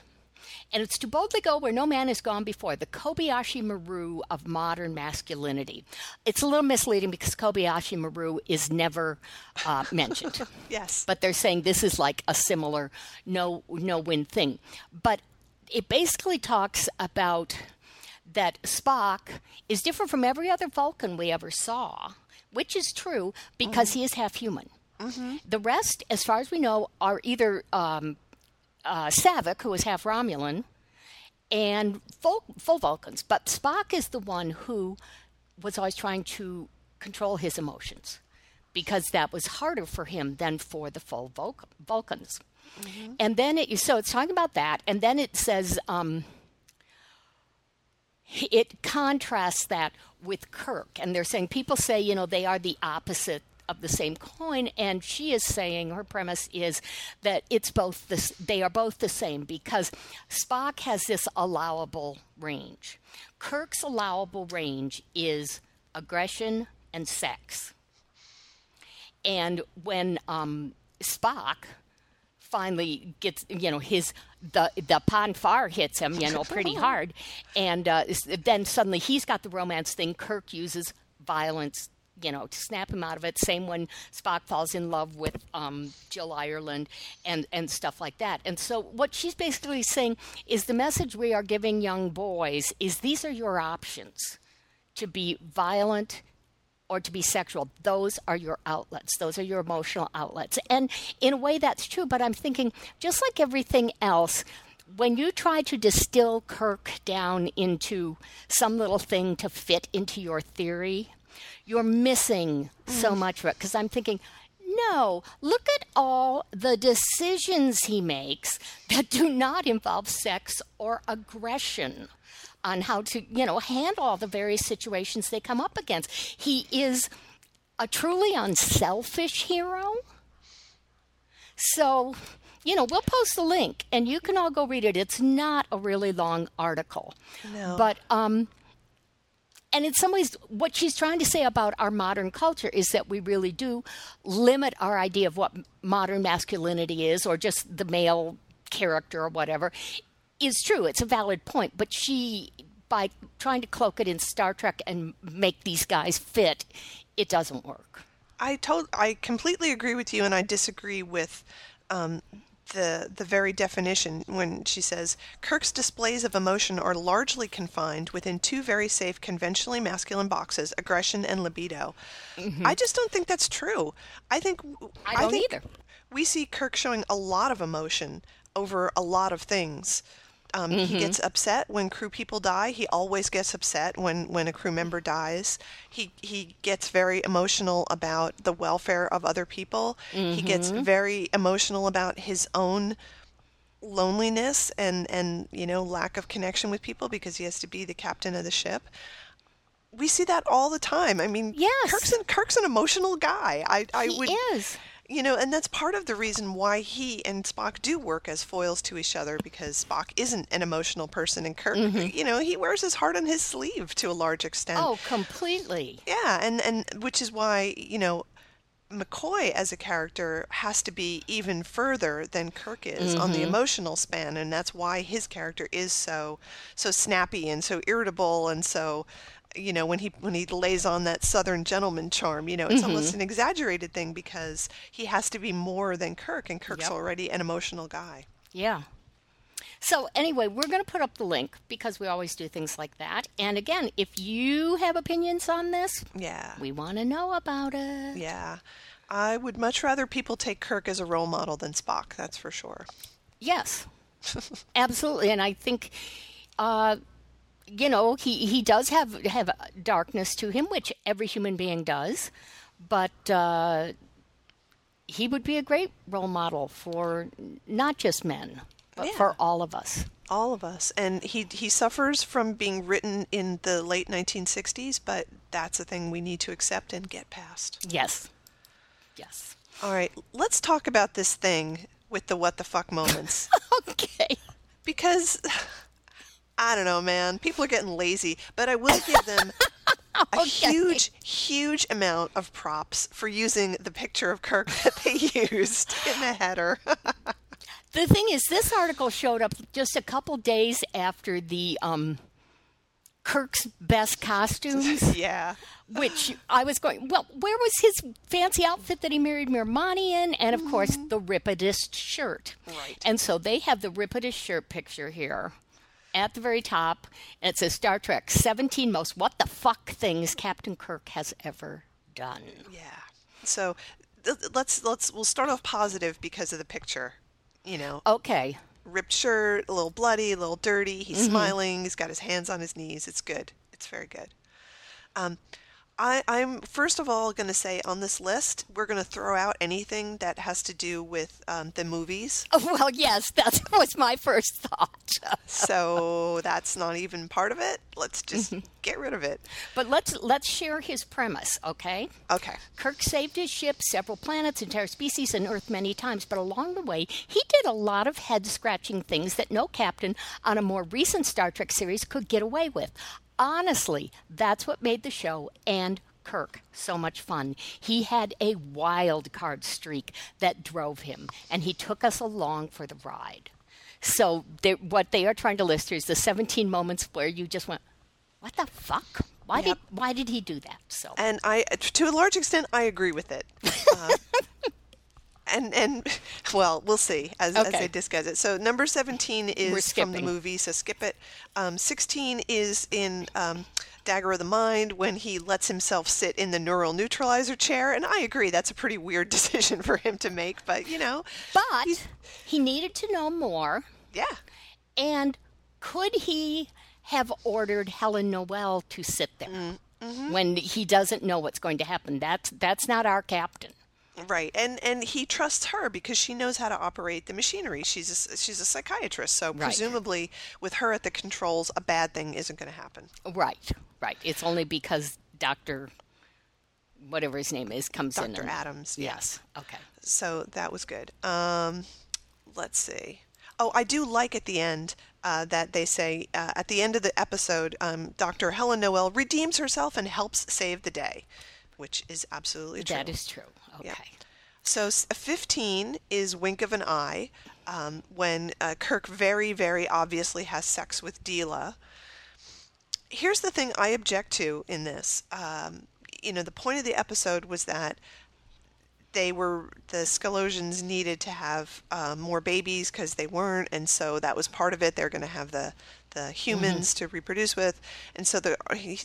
And it's to boldly go where no man has gone before, the Kobayashi Maru of modern masculinity. It's a little misleading because Kobayashi Maru is never uh, mentioned. Yes. but they're saying this is like a similar no no win thing. But it basically talks about that Spock is different from every other Vulcan we ever saw, which is true because he is half human. The rest, as far as we know, are either um, uh, Saavik, who is half Romulan, and full, full Vulcans. But Spock is the one who was always trying to control his emotions because that was harder for him than for the full Vulc- Vulcans. And then it so it's talking about that, and then it says um, it contrasts that with Kirk, and they're saying people say you know they are the opposite of the same coin, and she is saying her premise is that it's both this they are both the same because Spock has this allowable range. Kirk's allowable range is aggression and sex. And when um, Spock finally gets, you know, his the the pon farr hits him, you know, pretty hard, and uh, then suddenly he's got the romance thing. Kirk uses violence, you know, to snap him out of it. Same when Spock falls in love with um, Jill Ireland and and stuff like that. And so what she's basically saying is the message we are giving young boys is these are your options to be violent or to be sexual. Those are your outlets. Those are your emotional outlets. And in a way, that's true. But I'm thinking, just like everything else, when you try to distill Kirk down into some little thing to fit into your theory, you're missing so much of it. Because I'm thinking, no, look at all the decisions he makes that do not involve sex or aggression on how to, you know, handle all the various situations they come up against. He is a truly unselfish hero. So, you know, we'll post the link and you can all go read it. It's not a really long article. No. But um and in some ways, what she's trying to say about our modern culture is that we really do limit our idea of what modern masculinity is, or just the male character or whatever, is true. It's a valid point. But she, by trying to cloak it in Star Trek and make these guys fit, it doesn't work. I told I completely agree with you, and I disagree with um, the the very definition when she says Kirk's displays of emotion are largely confined within two very safe conventionally masculine boxes: aggression and libido. I just don't think that's true. I think Mm-hmm. I don't think either. We see Kirk showing a lot of emotion over a lot of things. Um, He gets upset when crew people die. He always gets upset when, when a crew member dies. He he gets very emotional about the welfare of other people. He gets very emotional about his own loneliness and and you know lack of connection with people because he has to be the captain of the ship. We see that all the time. I mean, Yes. Kirk's an, Kirk's an emotional guy. I I He would is. You know, and that's part of the reason why he and Spock do work as foils to each other because Spock isn't an emotional person and Kirk, mm-hmm. you know, he wears his heart on his sleeve to a large extent. Oh, completely. Yeah, and and which is why, you know, McCoy as a character has to be even further than Kirk is on the mm-hmm. emotional span, and that's why his character is so so snappy and so irritable and so you know when he when he lays on that southern gentleman charm you know it's almost an exaggerated thing because he has to be more than kirk and kirk's Yep. already an emotional guy Yeah. So anyway, we're going to put up the link because we always do things like that. And again, if you have opinions on this, yeah we want to know about it. yeah i would much rather people take kirk as a role model than spock that's for sure Yes, absolutely. And I think, uh, you know, he, he does have have darkness to him, which every human being does. But uh, he would be a great role model for not just men, but Yeah. for all of us. all of us and he he suffers from being written in the late 1960s but that's a thing we need to accept and get past Yes. Yes. all right let's talk about this thing with the what the fuck moments Okay. because i don't know man people are getting lazy but i will give them a Okay. huge huge amount of props for using the picture of kirk that they used in the header The thing is, this article showed up just a couple days after the um, Kirk's best costumes. yeah which I was going, well, where was his fancy outfit that he married Miramanee in? And of course, the Ripidist shirt. Right. And so they have the Ripidist shirt picture here at the very top. And it says Star Trek 17 most what the fuck things Captain Kirk has ever done. Yeah. So let's let's we'll start off positive because of the picture. You know, Okay. ripped shirt, a little bloody, a little dirty. He's smiling. He's got his hands on his knees. It's good. It's very good. Um, I, I'm first of all going to say on this list we're going to throw out anything that has to do with um, the movies. Oh, well, yes, that was my first thought. So that's not even part of it. Let's just get rid of it. but let's let's share his premise, okay? Okay. Kirk saved his ship, several planets, entire species, and Earth many times, but along the way, he did a lot of head scratching things that no captain on a more recent Star Trek series could get away with. Honestly, that's what made the show and Kirk so much fun. He had a wild card streak that drove him, and he took us along for the ride. So, they, what they are trying to list here is the 17 moments where you just went, What the fuck? Why Yep. did why did he do that? So and I, to a large extent, I agree with it. Uh, and and well, we'll see as, as Okay. they discuss it. So number seventeen is from the movie, so skip it. Um, Sixteen is in um, Dagger of the Mind when he lets himself sit in the neural neutralizer chair, and I agree that's a pretty weird decision for him to make, but you know, But he needed to know more. yeah, And could he have ordered Helen Noel to sit there Mm-hmm. when he doesn't know what's going to happen? That's that's not our captain. Right, and and he trusts her because she knows how to operate the machinery. She's a, she's a psychiatrist, so Right. presumably with her at the controls, a bad thing isn't going to happen. Right, right. It's only because Doctor, whatever his name is, comes in. There. Dr. Adams, yeah. Yes. Okay. So that was good. Um, let's see. Oh, I do like at the end uh, that they say uh, at the end of the episode, um, Dr. Helen Noel redeems herself and helps save the day, which is absolutely true. That is true. Okay. So 15 is wink of an eye um, when uh, Kirk very, very obviously has sex with Deela. Here's the thing I object to in this. Um, you know, the point of the episode was that they were the Scalosians needed to have uh, more babies because they weren't, and so that was part of it. They're going to have the the mm-hmm. humans to reproduce with, and so the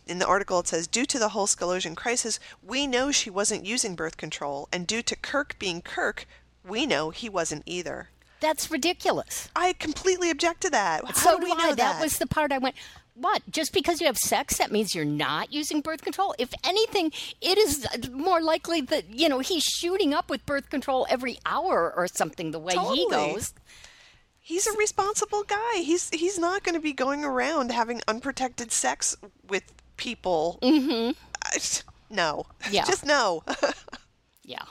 in the article it says due to the whole Scalosian crisis, we know she wasn't using birth control, and due to Kirk being Kirk, we know he wasn't either. That's ridiculous. I completely object to that. How so do we know I. That was the part I went. What? Just because you have sex, that means you're not using birth control? If anything, it is more likely that, you know, he's shooting up with birth control every hour or something the way he goes. He's a responsible guy. He's he's not going to be going around having unprotected sex with people. Mm-hmm. no. Yeah. Just no. Yeah.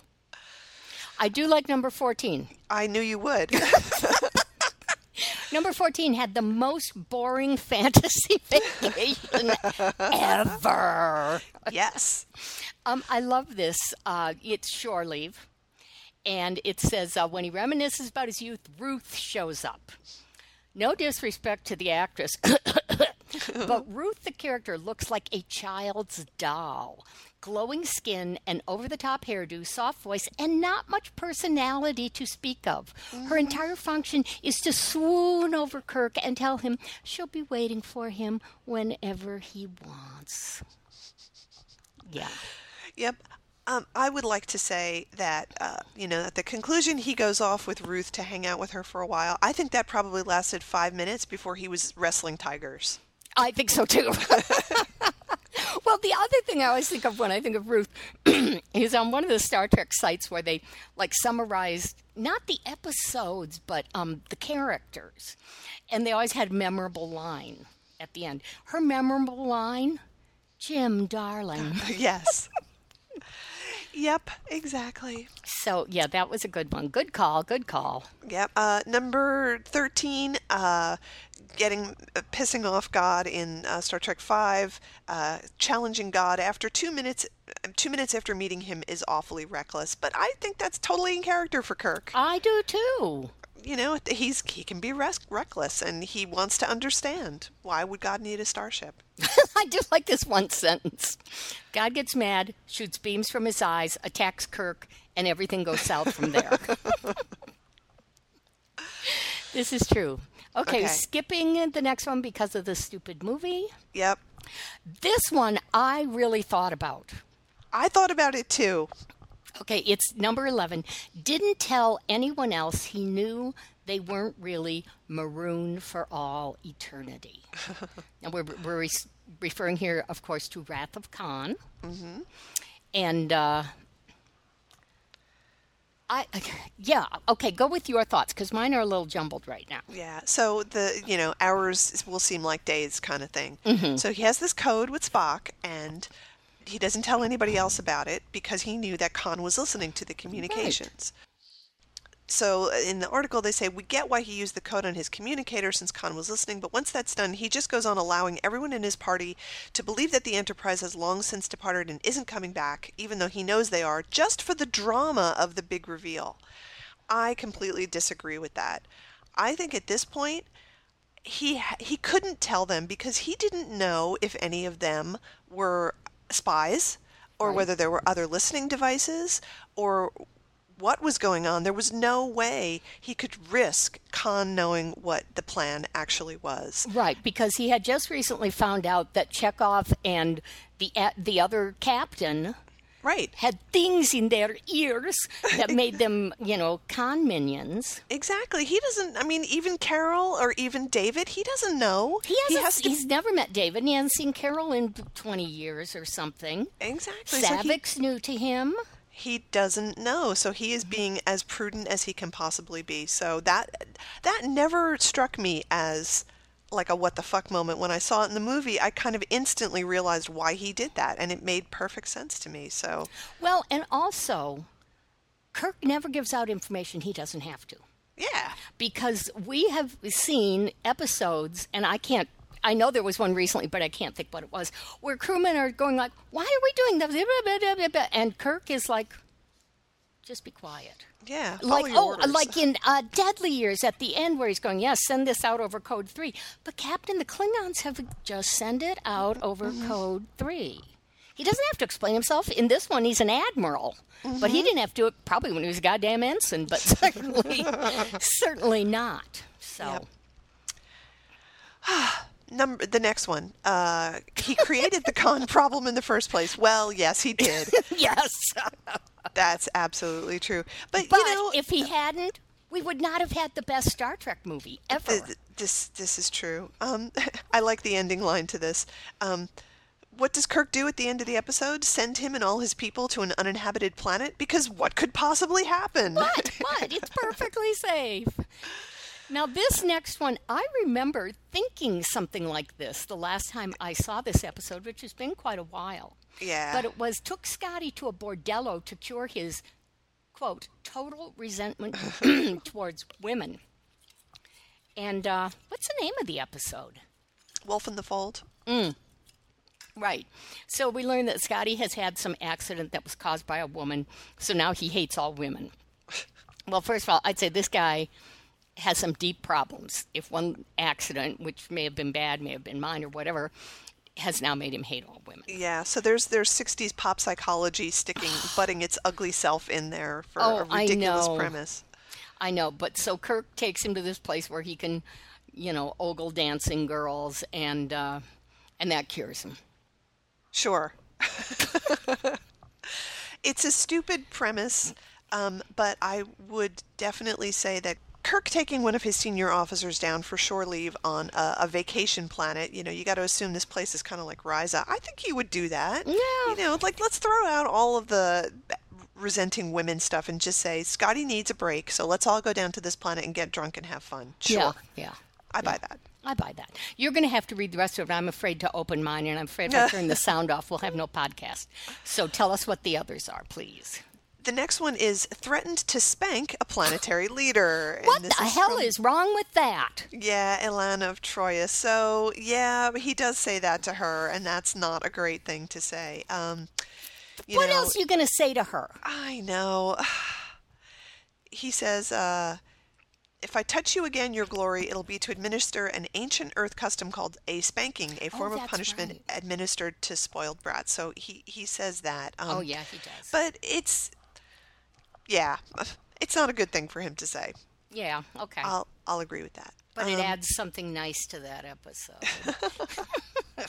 I do like number 14. I knew you would. Number 14 had the most boring fantasy vacation ever. yes. Um, I love this. Uh, it's shore leave. And it says uh, when he reminisces about his youth, Ruth shows up. No disrespect to the actress, but Ruth, the character, looks like a child's doll. Glowing skin and over the top hairdo, soft voice, and not much personality to speak of. Her entire function is to swoon over Kirk and tell him she'll be waiting for him whenever he wants. Yeah. Yep. Um, I would like to say that, uh, you know, at the conclusion, he goes off with Ruth to hang out with her for a while. I think that probably lasted five minutes before he was wrestling tigers. I think so too. well, the other thing I always think of when I think of Ruth is on one of the Star Trek sites where they like summarized not the episodes but um, the characters, and they always had memorable line at the end. Her memorable line, Jim, darling. yes. Yep, exactly. So yeah, that was a good one. Good call. Good call. Yep. Uh, number 13, uh, getting uh, pissing off God in uh, Star Trek 5, uh, challenging God after two minutes. Two minutes after meeting him is awfully reckless, but I think that's totally in character for Kirk. I do too. You know, he's he can be res- reckless, and he wants to understand why would God need a starship. I do like this one sentence. God gets mad, shoots beams from his eyes, attacks Kirk, and everything goes south from there. this is true. Okay, Okay. skipping the next one because of the stupid movie. Yep, This one I really thought about. I thought about it too. Okay, it's number 11. Didn't tell anyone else he knew they weren't really maroon for all eternity. now, we're, we're re- referring here, of course, to Wrath of Khan. Mm-hmm. And, uh, I, yeah, okay, go with your thoughts because mine are a little jumbled right now. Yeah. So the you know hours will seem like days kind of thing. Mm-hmm. So he has this code with Spock, and he doesn't tell anybody else about it because he knew that Khan was listening to the communications. So uh, in the article they say we get why he used the code on his communicator since Khan was listening, but once that's done, he just goes on allowing everyone in his party to believe that the Enterprise has long since departed and isn't coming back, even though he knows they are, just for the drama of the big reveal. I completely disagree with that. I think at this point he he couldn't tell them because he didn't know if any of them were spies or whether there were other listening devices or what was going on. There was no way he could risk Khan knowing what the plan actually was. Right, because he had just recently found out that Chekov and the the other captain Right. had things in their ears that made them, you know, Khan minions. Exactly. He doesn't I mean even Carol or even David, he doesn't know. He, hasn't, has to he's never met David, and he hasn't seen Carol in 20 years or something. Exactly. So he- Saavik's new to him. He doesn't know. So he is mm-hmm. being as prudent as he can possibly be. So that that never struck me as like a what the fuck moment. When i saw it in the movie i kind of instantly realized why he did that and it made perfect sense to me. So Well, and also, Kirk never gives out information he doesn't have to. yeah. Because we have seen episodes, and I can't. I know there was one recently, but I can't think what it was, where crewmen are going like, "Why are we doing that?" And Kirk is like, "Just be quiet." yeah Like oh, orders. like in uh, Deadly Years at the end, where he's going, "Yes, send this out over Code 3. But Captain, the Klingons have just send it out over Mm-hmm. Code Three. He doesn't have to explain himself. In this one, he's an admiral, but Mm-hmm. he didn't have to do it probably when he was a goddamn ensign, but certainly, certainly not. So. Yep. number the next one uh he created the Khan problem in the first place well yes he did Yes, that's absolutely true but, but you know if he hadn't, we would not have had the best Star Trek movie ever. Th- th- This this is true. Um, I like the ending line to this. Um, what does Kirk do at the end of the episode? Send him and all his people to an uninhabited planet? Because what could possibly happen? What? What? It's perfectly safe. Now, this next one, I remember thinking something like this the last time I saw this episode, which has been quite a while. Yeah. But it was took Scotty to a bordello to cure his, quote, total resentment towards women. And uh, what's the name of the episode? Wolf in the Fold. Mm. Right. So we learned that Scotty has had some accident that was caused by a woman, so now he hates all women. Well, first of all, I'd say this guy has some deep problems. If one accident, which may have been bad, may have been mine or whatever, has now made him hate all women. Yeah, so there's there's 60s pop psychology sticking, butting its ugly self in there for Oh, a I ridiculous know. premise. I know, but so Kirk takes him to this place where he can, you know, ogle dancing girls, and uh, and that cures him. Sure. it's a stupid premise, um, but I would definitely say that Kirk taking one of his senior officers down for shore leave on a, a vacation planet, you know, you got to assume this place is kind of like Risa. I think he would do that. Yeah. You know, like let's throw out all of the resenting women stuff and just say Scotty needs a break, so let's all go down to this planet and get drunk and have fun. Sure. Yeah, yeah. I buy that. I buy that. You're going to have to read the rest of it. I'm afraid to open mine, and I'm afraid if I turn the sound off, we'll have no podcast. So tell us what the others are, please. The next one is threatened to spank a planetary leader. What the is hell from- is wrong with that? Yeah, Ilana of Troya. So, yeah, he does say that to her, and that's not a great thing to say. Um, you What know, else are you going to say to her? I know. He says, uh, if I touch you again, your glory, it'll be to administer an ancient earth custom called a spanking, a form of Oh, that's punishment right. administered to spoiled brats. So he, he says that. Um, Oh, yeah, he does. But it's, yeah, it's not a good thing for him to say. Yeah, okay. I'll, I'll agree with that. but it Um, adds something nice to that episode.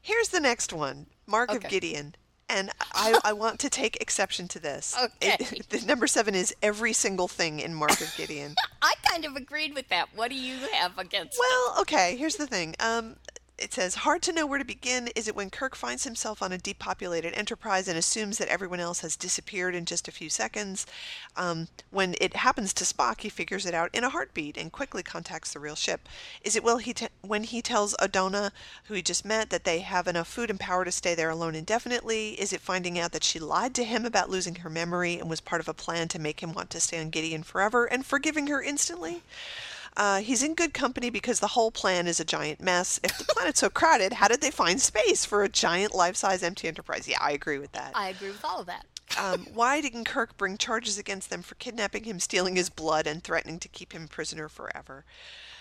Here's the next one Mark of Gideon. And I, I want to take exception to this. Okay. It- the number seven is every single thing in Mark of Gideon. I kind of agreed with that. What do you have against it? well, okay, here's the thing. Um, it says, hard to know where to begin. Is it when Kirk finds himself on a depopulated enterprise and assumes that everyone else has disappeared in just a few seconds? Um, when it happens to Spock, he figures it out in a heartbeat and quickly contacts the real ship. Is it he te- when he tells Odona, who he just met, that they have enough food and power to stay there alone indefinitely? Is it finding out that she lied to him about losing her memory and was part of a plan to make him want to stay on Gideon forever and forgiving her instantly? Uh, he's in good company because the whole plan is a giant mess. If the planet's so crowded, how did they find space for a giant life-size empty enterprise? Yeah, I agree with that. I agree with all of that. Um, why didn't Kirk bring charges against them for kidnapping him, stealing his blood, and threatening to keep him prisoner forever?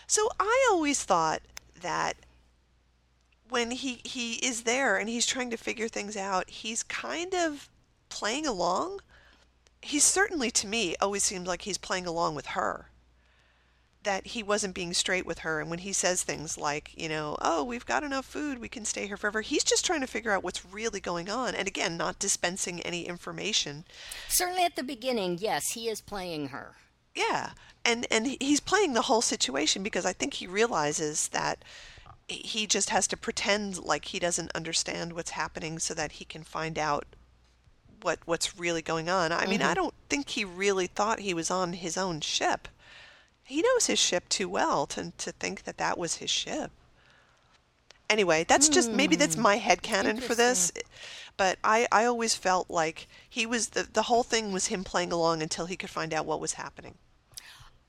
So I always thought that when he he is there and he's trying to figure things out, he's kind of playing along. He certainly, to me, always seemed like he's playing along with her. That he wasn't being straight with her, and when he says things like, you know, oh, we've got enough food, we can stay here forever, he's just trying to figure out what's really going on, and again, not dispensing any information. Certainly at the beginning, yes, he is playing her. Yeah, and and he's playing the whole situation because I think he realizes that he just has to pretend like he doesn't understand what's happening so that he can find out what what's really going on. I mean, I mm-hmm. don't think he really thought he was on his own ship. He knows his ship too well to to think that that was his ship. Anyway, that's just maybe that's my head canon for this. But I, I always felt like he was the the whole thing was him playing along until he could find out what was happening.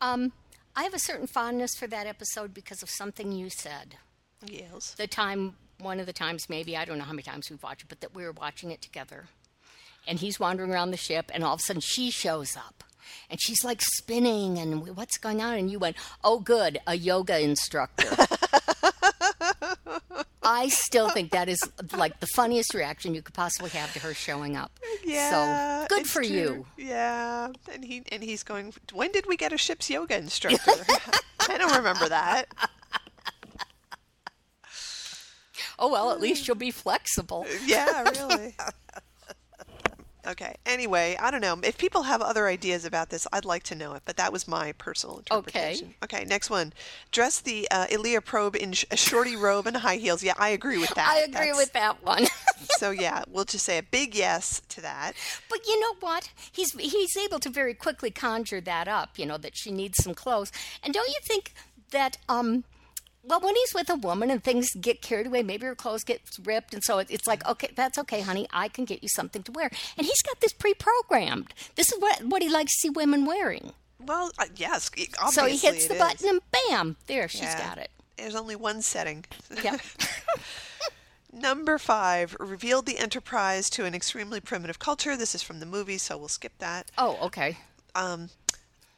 Um, I have a certain fondness for that episode because of something you said. Yes. The time, one of the times, maybe, I don't know how many times we've watched it, but that we were watching it together. And he's wandering around the ship, and all of a sudden she shows up. And she's like spinning, and what's going on? And you went, Oh, good, a yoga instructor. I still think that is like the funniest reaction you could possibly have to her showing up. Yeah. so good for true. you. Yeah. And he and he's going. When did we get a ship's yoga instructor? I don't remember that. Oh, well, at least you'll be flexible. Yeah, really. Okay. Anyway, I don't know. If people have other ideas about this, I'd like to know it. But that was my personal interpretation. Okay. Okay, Next one. Dress the uh, Ilia probe in sh- a shorty robe and high heels. Yeah, I agree with that. I agree That's- with that one. So yeah, we'll just say a big yes to that. But you know what? He's he's able to very quickly conjure that up. You know that she needs some clothes. And don't you think that um. Well, when he's with a woman and things get carried away, maybe her clothes get ripped, and so it- it's like, okay, that's okay, honey, I can get you something to wear. And he's got this pre-programmed. This is what what he likes to see women wearing. Well, uh, yes, obviously so he hits the is. button, and bam, there she's Yeah. got it. There's only one setting. Yep. Number five revealed the Enterprise to an extremely primitive culture. This is from the movie, so we'll skip that. oh, okay.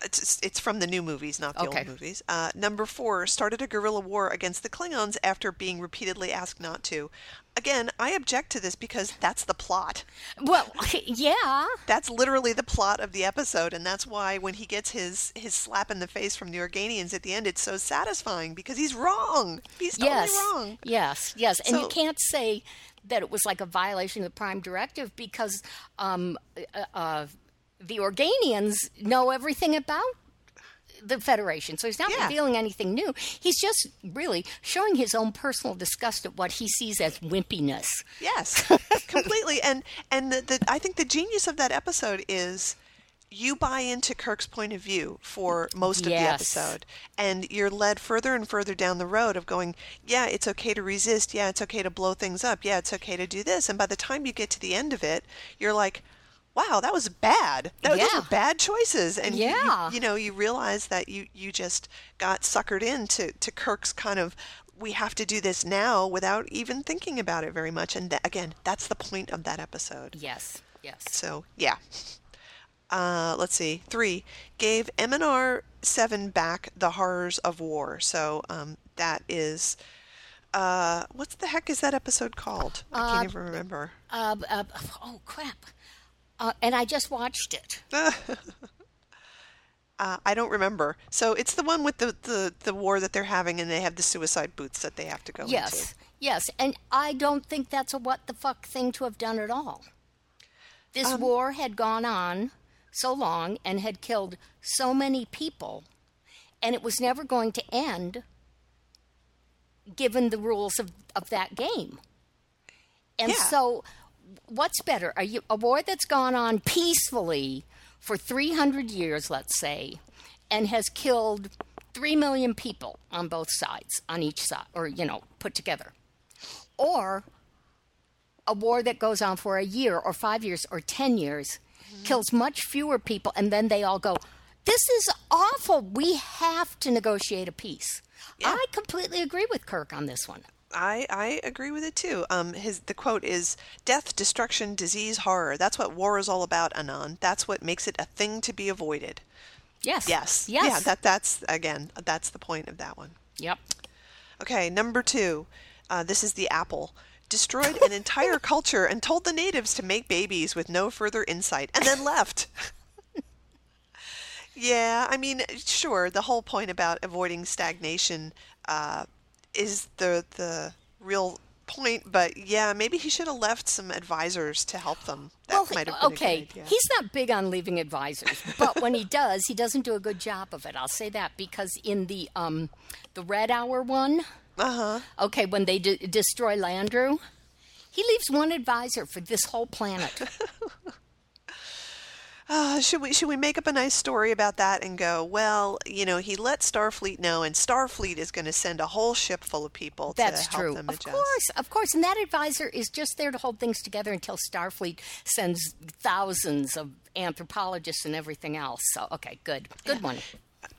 It's, it's from the new movies, not the Okay. old movies. Uh, number four started a guerrilla war against the Klingons after being repeatedly asked not to. Again, I object to this because that's the plot. Well, yeah. That's literally the plot of the episode, and that's why when he gets his his slap in the face from the Organians at the end, it's so satisfying because he's wrong. He's totally yes. wrong. Yes, yes. And you can't say that it was like a violation of the Prime Directive because um, uh, uh, the Organians know everything about the Federation. So he's not Yeah. revealing anything new. He's just really showing his own personal disgust at what he sees as wimpiness. Yes, completely. And and the, the I think the genius of that episode is you buy into Kirk's point of view for most of Yes. the episode, and you're led further and further down the road of going, yeah, it's okay to resist, yeah, it's okay to blow things up, yeah, it's okay to do this, and by the time you get to the end of it, you're like. Wow, that was bad. That, Those were bad choices, and you- you- Yeah. you, know you realize that you you just got suckered into to Kirk's kind of we have to do this now without even thinking about it very much. And again, that's the point of that episode. Yes, yes. So yeah. Uh, let's see. Three gave Eminiar seven back the horrors of war. So um, that is. Uh, what's the heck is that episode called? I can't even remember. Uh, uh, oh, crap. Uh, and I just watched it. Uh, I don't remember. So it's the one with the, the, the war that they're having, and they have the suicide boots that they have to go Yes, into. yes, yes. and I don't think that's a what the fuck thing to have done at all. This Um, war had gone on so long and had killed so many people, and it was never going to end given the rules of, of that game. And Yeah. so, what's better? Are you, a war that's gone on peacefully for 300 years, let's say, and has killed 3 million people on both sides, on each side, or, you know, put together. Or a war that goes on for a year or five years or 10 years, mm-hmm. kills much fewer people, and then they all go, This is awful. We have to negotiate a peace. I completely agree with Kirk on this one. I, I agree with it too. Um, his the quote is death, destruction, disease, horror. That's what war is all about, Anan. That's what makes it a thing to be avoided. Yes. Yes. Yes. Yeah, that that's again, that's the point of that one. Yep. Okay, number two. Uh, this is the apple. Destroyed an entire culture and told the natives to make babies with no further insight, and then left. yeah, I mean, sure. The whole point about avoiding stagnation uh, is the the real point, but yeah, maybe he should have left some advisors to help them. That well, might have been okay. a good idea. He's not big on leaving advisors, but when he does, he doesn't do a good job of it. I'll say that because in the um, the Red Hour one, uh huh. okay, when they d- destroy Landru, he leaves one advisor for this whole planet. Uh, should we should we make up a nice story about that and go? Well, you know, he let Starfleet know, and Starfleet is going to send a whole ship full of people That's to help true. Of adjust. course, of course. And that advisor is just there to hold things together until Starfleet sends thousands of anthropologists and everything else. So, okay, good. Good one.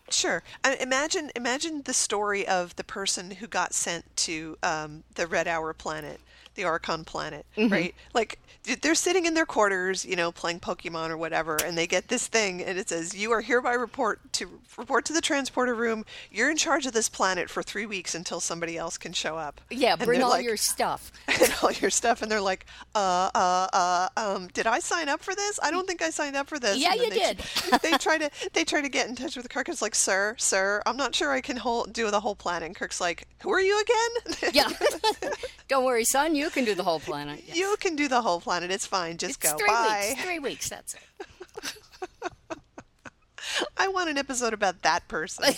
Sure. I, imagine imagine the story of the person who got sent to um, the Red Hour planet, the Archon planet, Mm-hmm. right? Like they're sitting in their quarters, you know, playing Pokemon or whatever, and they get this thing, and it says, "You are hereby report to report to the transporter room. You're in charge of this planet for three weeks until somebody else can show up." Yeah, bring all like- your stuff. and all your stuff, and they're like, "Uh, uh, uh, um, did I sign up for this? I don't think I signed up for this." Yeah, you they, did. they try to they try to get in touch with Kirk. It's like, "Sir, sir, I'm not sure I can hold, do the whole planet." And Kirk's like, "Who are you again?" Yeah. Don't worry, son. You You can do the whole planet. yes. You can do the whole planet. It's fine. Just It's go. three Bye. weeks. Three weeks. That's it. I want an episode about that person.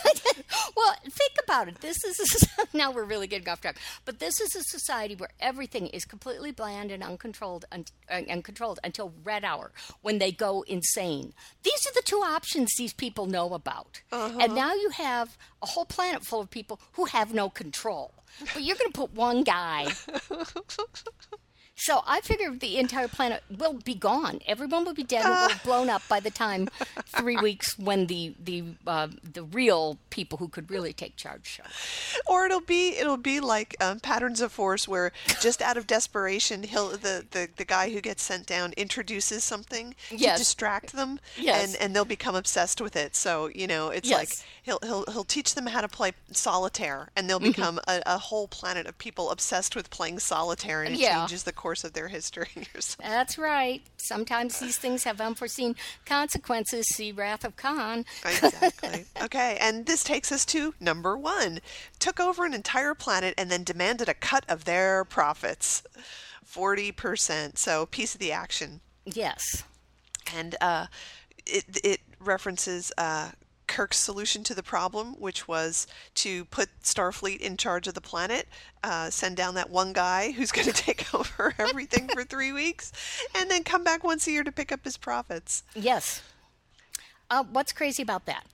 Well, think about it. This is a, now we're really getting off track, but this is a society where everything is completely bland and uncontrolled un, uh, uncontrolled until red hour when they go insane. These are the two options these people know about, and now you have a whole planet full of people who have no control. But you're going to put one guy. So I figure the entire planet will be gone. Everyone will be dead and will be blown up by the time three weeks when the the uh, the real people who could really take charge show. or it'll be it'll be like um, patterns of force where just out of desperation he'll the, the the guy who gets sent down introduces something Yes. to distract them Yes. and and they'll become obsessed with it so you know it's like he'll he'll he'll teach them how to play solitaire and they'll Mm-hmm. become a, a whole planet of people obsessed with playing solitaire and it Yeah. changes the course of their history. That's right. Sometimes these things have unforeseen consequences. See Wrath of Khan. Exactly. okay, and this takes us to number one. Took over an entire planet and then demanded a cut of their profits. 40%. So, piece of the action. Yes. And uh, it, it references uh, Kirk's solution to the problem, which was to put Starfleet in charge of the planet, uh, send down that one guy who's going to take over everything for three weeks, and then come back once a year to pick up his profits. Yes. Uh, what's crazy about that?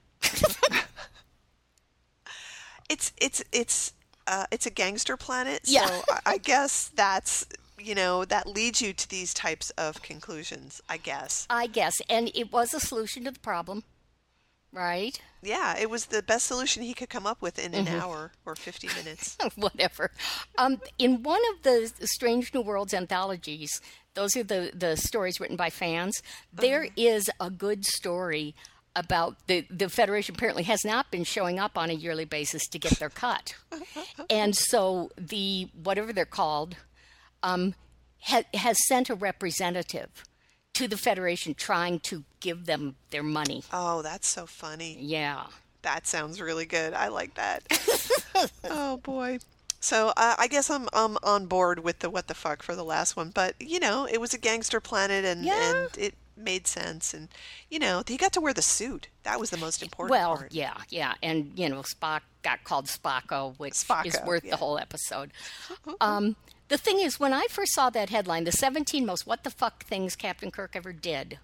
it's it's it's uh, it's a gangster planet. Yeah. So I, I guess that's you know that leads you to these types of conclusions. I guess. I guess, and it was a solution to the problem, right? Yeah, it was the best solution he could come up with in an hour or fifty minutes. whatever. Um, in one of the Strange New Worlds anthologies, those are the, the stories written by fans. There is a good story about the the Federation. Apparently, has not been showing up on a yearly basis to get their cut, and so the whatever they're called um, ha- has sent a representative to the Federation trying to give them their money. oh, that's so funny. Yeah. That sounds really good. I like that. oh boy. So uh, I guess I'm I'm on board with the what the fuck for the last one, but you know it was a gangster planet and Yeah. and it made sense and you know he got to wear the suit. That was the most important Well, part. yeah, yeah, and you know Spock got called Spocko, which is worth yeah. the whole episode. Um, the thing is, when I first saw that headline, the 17 most what the fuck things Captain Kirk ever did,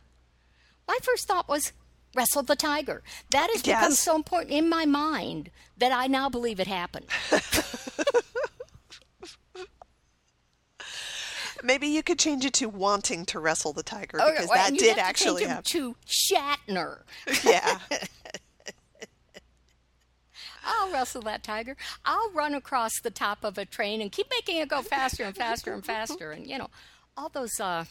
my first thought was wrestle the tiger. That has become so important in my mind that I now believe it happened. Maybe you could change it to wanting to wrestle the tiger Oh, because well, that did to actually happen. to Shatner. yeah. I'll wrestle that tiger. I'll run across the top of a train and keep making it go faster and faster and faster. And, you know, all those uh,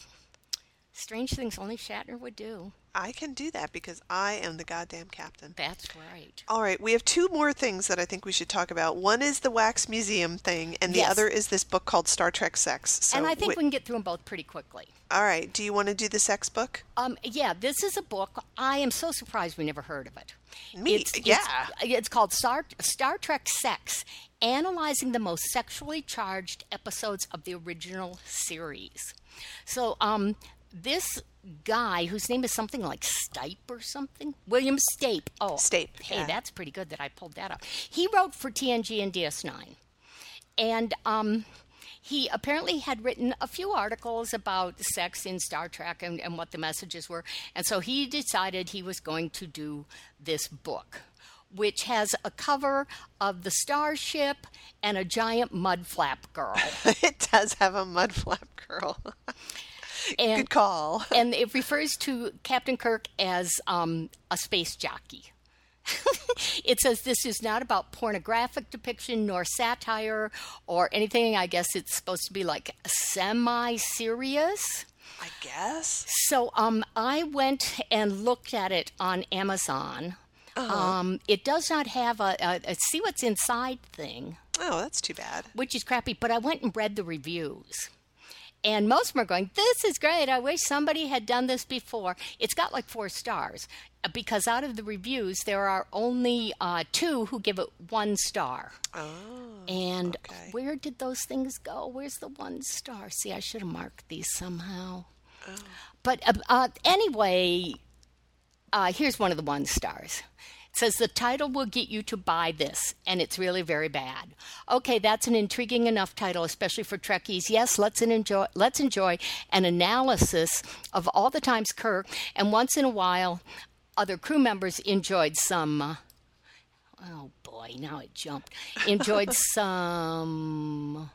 strange things only Shatner would do. I can do that because I am the goddamn captain. That's right. All right, we have two more things that I think we should talk about. One is the wax museum thing, and the Yes. other is this book called Star Trek Sex. So, and I think wh- we can get through them both pretty quickly. all right, do you want to do the sex book? Um, yeah, this is a book. I am so surprised we never heard of it. Me- it's, yeah. It's, it's called Star, Star Trek Sex Analyzing the Most Sexually Charged Episodes of the Original Series. So, um, this guy, whose name is something like Stipe or something, William Stape. Oh, Stape, Hey, yeah. that's pretty good that I pulled that up. He wrote for TNG and DS9 and um, he apparently had written a few articles about sex in Star Trek and, and what the messages were. And so he decided he was going to do this book, which has a cover of the starship and a giant mud flap girl. it does have a mud flap girl. And, Good call. and it refers to Captain Kirk as um, a space jockey. it says this is not about pornographic depiction nor satire or anything. I guess it's supposed to be like semi serious. I guess. So um, I went and looked at it on Amazon. Um, it does not have a, a, a see what's inside thing Oh, that's too bad. which is crappy. But I went and read the reviews, And most of them are going, This is great. I wish somebody had done this before. It's got like four stars because out of the reviews, there are only uh, two who give it one star. Oh. And okay. where did those things go? Where's the one star? See, I should have marked these somehow. Oh. But uh, uh, anyway, uh, here's one of the one stars. It says the title will get you to buy this, and it's really very bad. Okay, that's an intriguing enough title, especially for Trekkies. Yes, let's enjoy. Let's enjoy an analysis of all the times Kirk and once in a while other crew members enjoyed some. Uh, oh boy, now it jumped. Enjoyed some.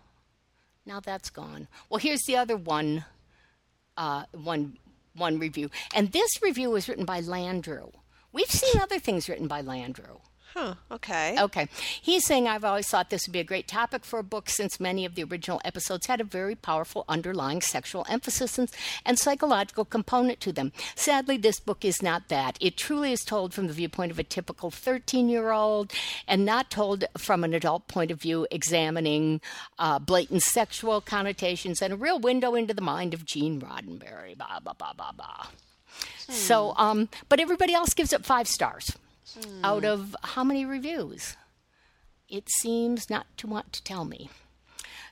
Now that's gone. Well, here's the other one. Uh, one one review, and this review was written by Landrew. We've seen other things written by Landrew. Huh. Okay. Okay. He's saying, I've always thought this would be a great topic for a book since many of the original episodes had a very powerful underlying sexual emphasis and, and psychological component to them. Sadly, this book is not that. It truly is told from the viewpoint of a typical 13 year old and not told from an adult point of view, examining uh, blatant sexual connotations and a real window into the mind of Gene Roddenberry. Blah, blah, blah, blah, blah. So, um, but everybody else gives it five stars out of how many reviews? It seems not to want to tell me.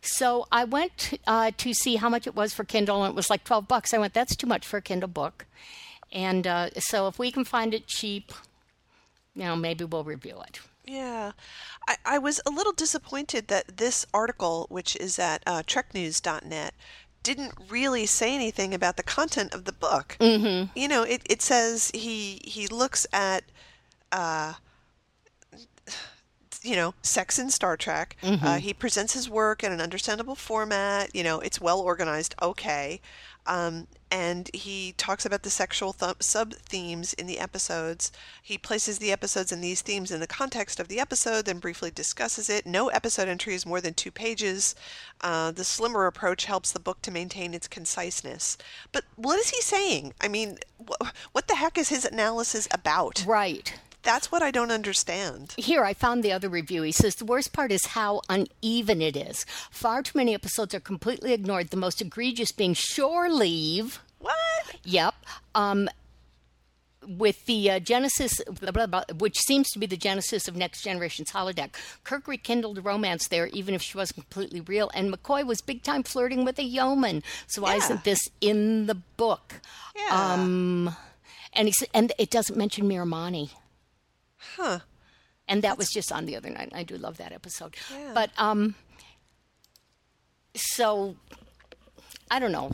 So I went uh, to see how much it was for Kindle, and it was like 12 bucks. I went, that's too much for a Kindle book. And uh, so if we can find it cheap, you know, maybe we'll review it. Yeah. I, I was a little disappointed that this article, which is at uh, treknews.net, didn't really say anything about the content of the book. Mm-hmm. You know, it, it says he he looks at uh, you know, sex in Star Trek. Uh, he presents his work in an understandable format. You know, it's well organized. Okay. Um, and he talks about the sexual th- sub themes in the episodes. He places the episodes and these themes in the context of the episode, then briefly discusses it. No episode entry is more than two pages. Uh, the slimmer approach helps the book to maintain its conciseness. But what is he saying? I mean, wh- what the heck is his analysis about? Right. That's what I don't understand. Here, I found the other review. He says the worst part is how uneven it is. Far too many episodes are completely ignored, the most egregious being Shore Leave. What? Yep. Um, with the uh, genesis, blah, blah, blah, which seems to be the genesis of Next Generation's holodeck, Kirk rekindled a romance there, even if she wasn't completely real. And McCoy was big time flirting with a yeoman. So why Yeah. isn't this in the book? Yeah. Um, and he and it doesn't mention Miramanee. Huh. And that was just on the other night. I do love that episode. Yeah. But um, so I don't know.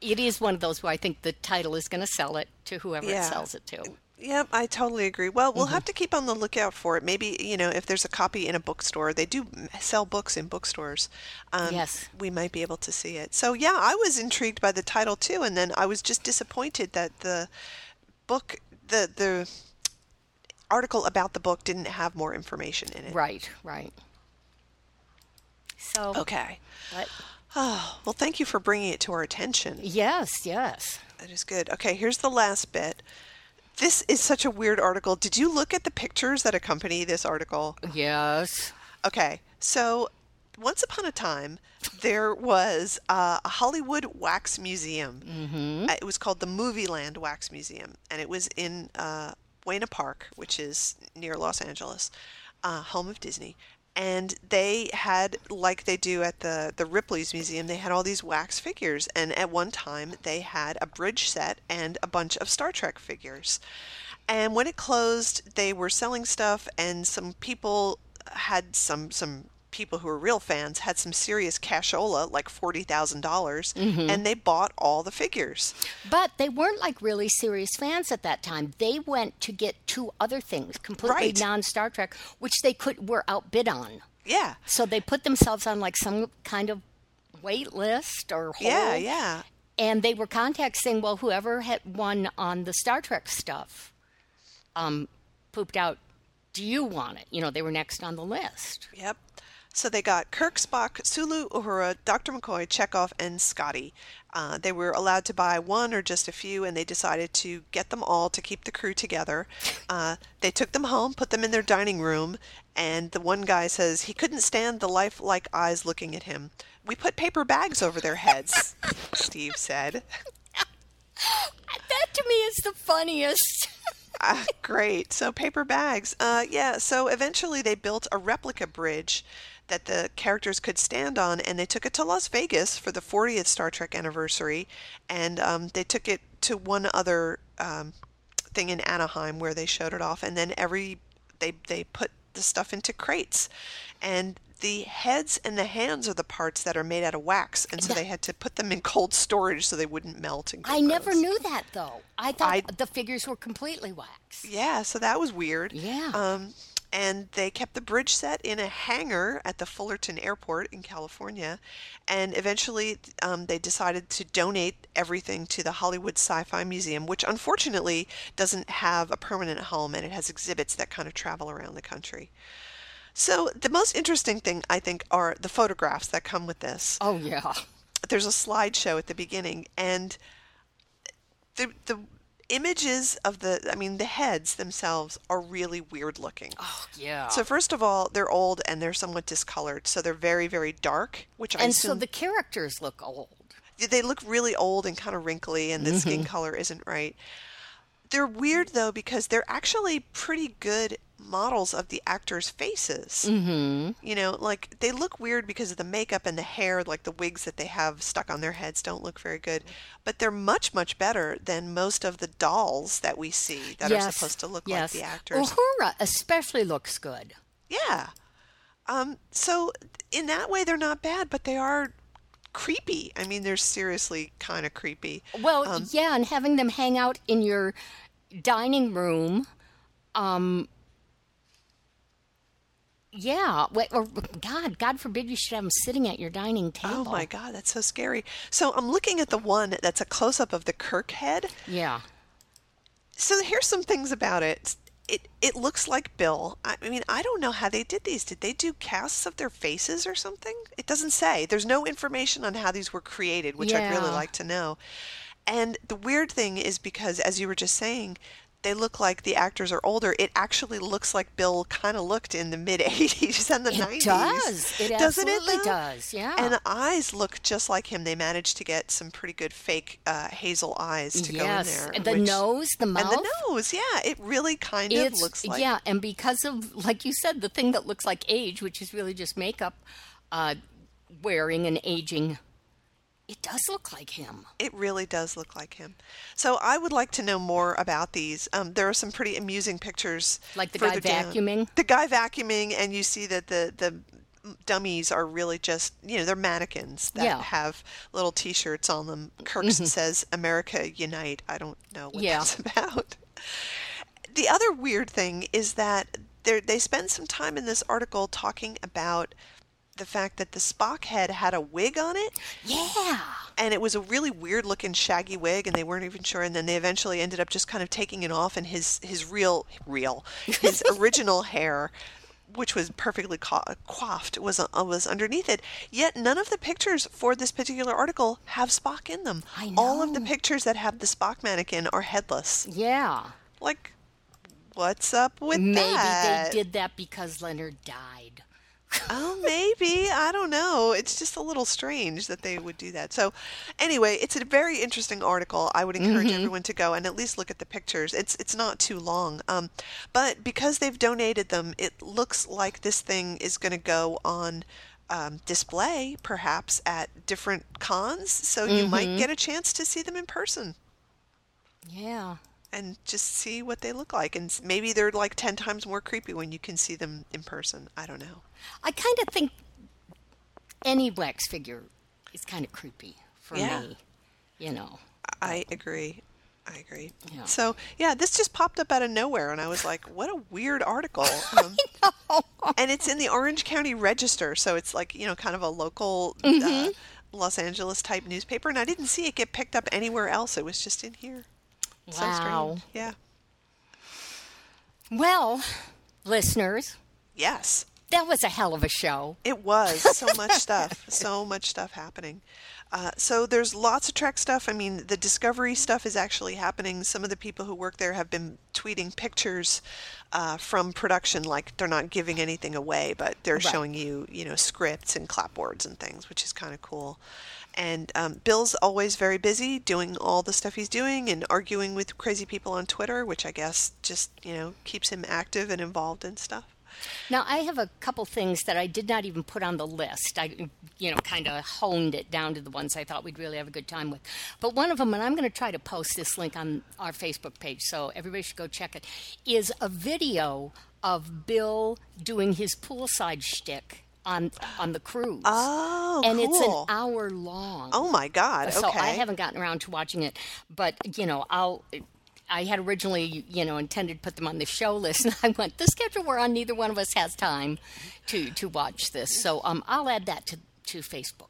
It is one of those where I think the title is going to sell it to whoever Yeah. it sells it to. Yep, I totally agree. Well, we'll Mm-hmm. have to keep on the lookout for it. Maybe, you know, if there's a copy in a bookstore, they do sell books in bookstores. Um, Yes. We might be able to see it. So, yeah, I was intrigued by the title too, and then I was just disappointed that the book, the, the article about the book didn't have more information in it. Right, right. So, Okay. but Oh, well, thank you for bringing it to our attention. yes, yes. That is good. Okay, here's the last bit. This is such a weird article. Did you look at the pictures that accompany this article? Yes. Okay, so once upon a time, there was uh, a Hollywood wax museum. Mm-hmm. It was called the Movie Land Wax Museum, and it was in uh, Buena Park, which is near Los Angeles, uh, home of Disney. And they had, like they do at the, the Ripley's Museum, they had all these wax figures. And at one time, they had a bridge set and a bunch of Star Trek figures. And when it closed, they were selling stuff, and some people had some some people who were real fans had some serious cashola, like forty dollars, and they bought all the figures. But they weren't like really serious fans at that time. They went to get two other things, completely Right. non Star Trek, which they could were outbid on. Yeah, So they put themselves on like some kind of wait list or hold. yeah, yeah. And they were contacting saying, well, whoever had won on the Star Trek stuff um, pooped out. Do you want it? You know, they were next on the list. Yep. So they got Kirk, Spock, Sulu, Uhura, Dr. McCoy, Chekov, and Scotty. Uh, they were allowed to buy one or just a few, and they decided to get them all to keep the crew together. Uh, they took them home, put them in their dining room, and the one guy says he couldn't stand the lifelike eyes looking at him. We put paper bags over their heads, Steve said. That to me is the funniest. Ah, great. So paper bags. Uh, yeah. So eventually they built a replica bridge that the characters could stand on, and they took it to Las Vegas for the 40th Star Trek anniversary, and um, they took it to one other um, thing in Anaheim where they showed it off, and then every they they put the stuff into crates, and the heads and the hands are the parts that are made out of wax, and so they had to put them in cold storage so they wouldn't melt. And I never knew that though. I thought I- the figures were completely wax. Yeah, so that was weird. Yeah. Um, and they kept the bridge set in a hangar at the Fullerton Airport in California. And eventually um, they decided to donate everything to the Hollywood Sci Fi Museum, which unfortunately doesn't have a permanent home and it has exhibits that kind of travel around the country. So the most interesting thing, I think, are the photographs that come with this Oh yeah. there's a slideshow at the beginning and the the images of the I mean the heads themselves are really weird looking. Oh yeah. So first of all, they're old and they're somewhat discolored, so they're very very dark, which I and so the characters look old. they look really old and kind of wrinkly and the skin mm-hmm. color isn't right. They're weird though because they're actually pretty good models of the actors' faces. Mm-hmm. You know, like they look weird because of the makeup and the hair, like the wigs that they have stuck on their heads don't look very good. But they're much, much better than most of the dolls that we see that are supposed to look yes. like the actors. Uhura especially looks good. Yeah. Um, so in that way, they're not bad, but they are creepy. I mean, they're seriously kind of creepy. Well, Um, yeah, and having them hang out in your dining room, um, yeah. Or God, God forbid you should have them sitting at your dining table. Oh my God, that's so scary. So I'm looking at the one that's a close up of the Kirk head. Yeah. So here's some things about it. It it looks like Bill. I I mean, I don't know how they did these. Did they do casts of their faces or something? It doesn't say. There's no information on how these were created, which I'd really like to know. And the weird thing is because, as you were just saying, they look like the actors are older. It actually looks like Bill kind of looked in the mid 80s and the It 90s. does. It Doesn't absolutely though? does, yeah. And the eyes look just like him. They managed to get some pretty good fake uh, hazel eyes to go in yes. there. And the which- nose, the mouth. and the nose, yeah, it really kind of It's looks like. yeah, and because of like you said, the thing that looks like age, which is really just makeup, uh, wearing and aging, it does look like him. It really does look like him. So I would like to know more about these. Um, there are some pretty amusing pictures, Like the guy further down. vacuuming? The guy vacuuming, and you see that the the dummies are really just you know they're mannequins that Yeah. have little T-shirts on them. Kirk says "America Unite." I don't know what Yeah. that's about. The other weird thing is that they spend some time in this article talking about the fact that the Spock head had a wig on it Yeah. and it was a really weird looking shaggy wig and they weren't even sure and then they eventually ended up just kind of taking it off and his his real real his original hair which was perfectly co- coiffed was uh, was underneath it yet none of the pictures for this particular article have Spock in them I know. all of the pictures that have the Spock mannequin are headless Yeah. like what's up with Maybe that Maybe they did that because Leonard died. Oh, maybe. I don't know. It's just a little strange that they would do that. So, anyway, it's a very interesting article. I would encourage everyone to go and at least look at the pictures. It's it's not too long. Um, but because they've donated them, it looks like this thing is going to go on um, display, perhaps at different cons. So you might get a chance to see them in person Yeah. And just see what they look like. And maybe they're like ten times more creepy when you can see them in person. I don't know. I kind of think any wax figure is kind of creepy for Yeah. me. You know. I agree. I agree. Yeah. So yeah, this just popped up out of nowhere, and I was like, "What a weird article!" Um, and it's in the Orange County Register, so it's like you know, kind of a local Mm-hmm. uh, Los Angeles type newspaper, and I didn't see it get picked up anywhere else. It was just in here. So Wow. strange. Yeah. Well, listeners, Yes. That was a hell of a show. It was so much stuff, so much stuff happening. Uh, so there's lots of Trek stuff. I mean, the Discovery stuff is actually happening. Some of the people who work there have been tweeting pictures uh, from production, like they're not giving anything away, but they're Right. showing you, you know, scripts and clapboards and things, which is kind of cool. And um, Bill's always very busy doing all the stuff he's doing and arguing with crazy people on Twitter, which I guess just, you know, keeps him active and involved in stuff. Now, I have a couple things that I did not even put on the list. I, you know, kind of honed it down to the ones I thought we'd really have a good time with. But one of them, and I'm going to try to post this link on our Facebook page, so everybody should go check it, is a video of Bill doing his poolside shtick on on the cruise. Oh, and it's an hour long. Oh my God! Okay. So I haven't gotten around to watching it, but you know, I'll. I had originally, you know, intended to put them on the show list, and I went the schedule we're on. Neither one of us has time to to watch this, so um, I'll add that to to Facebook.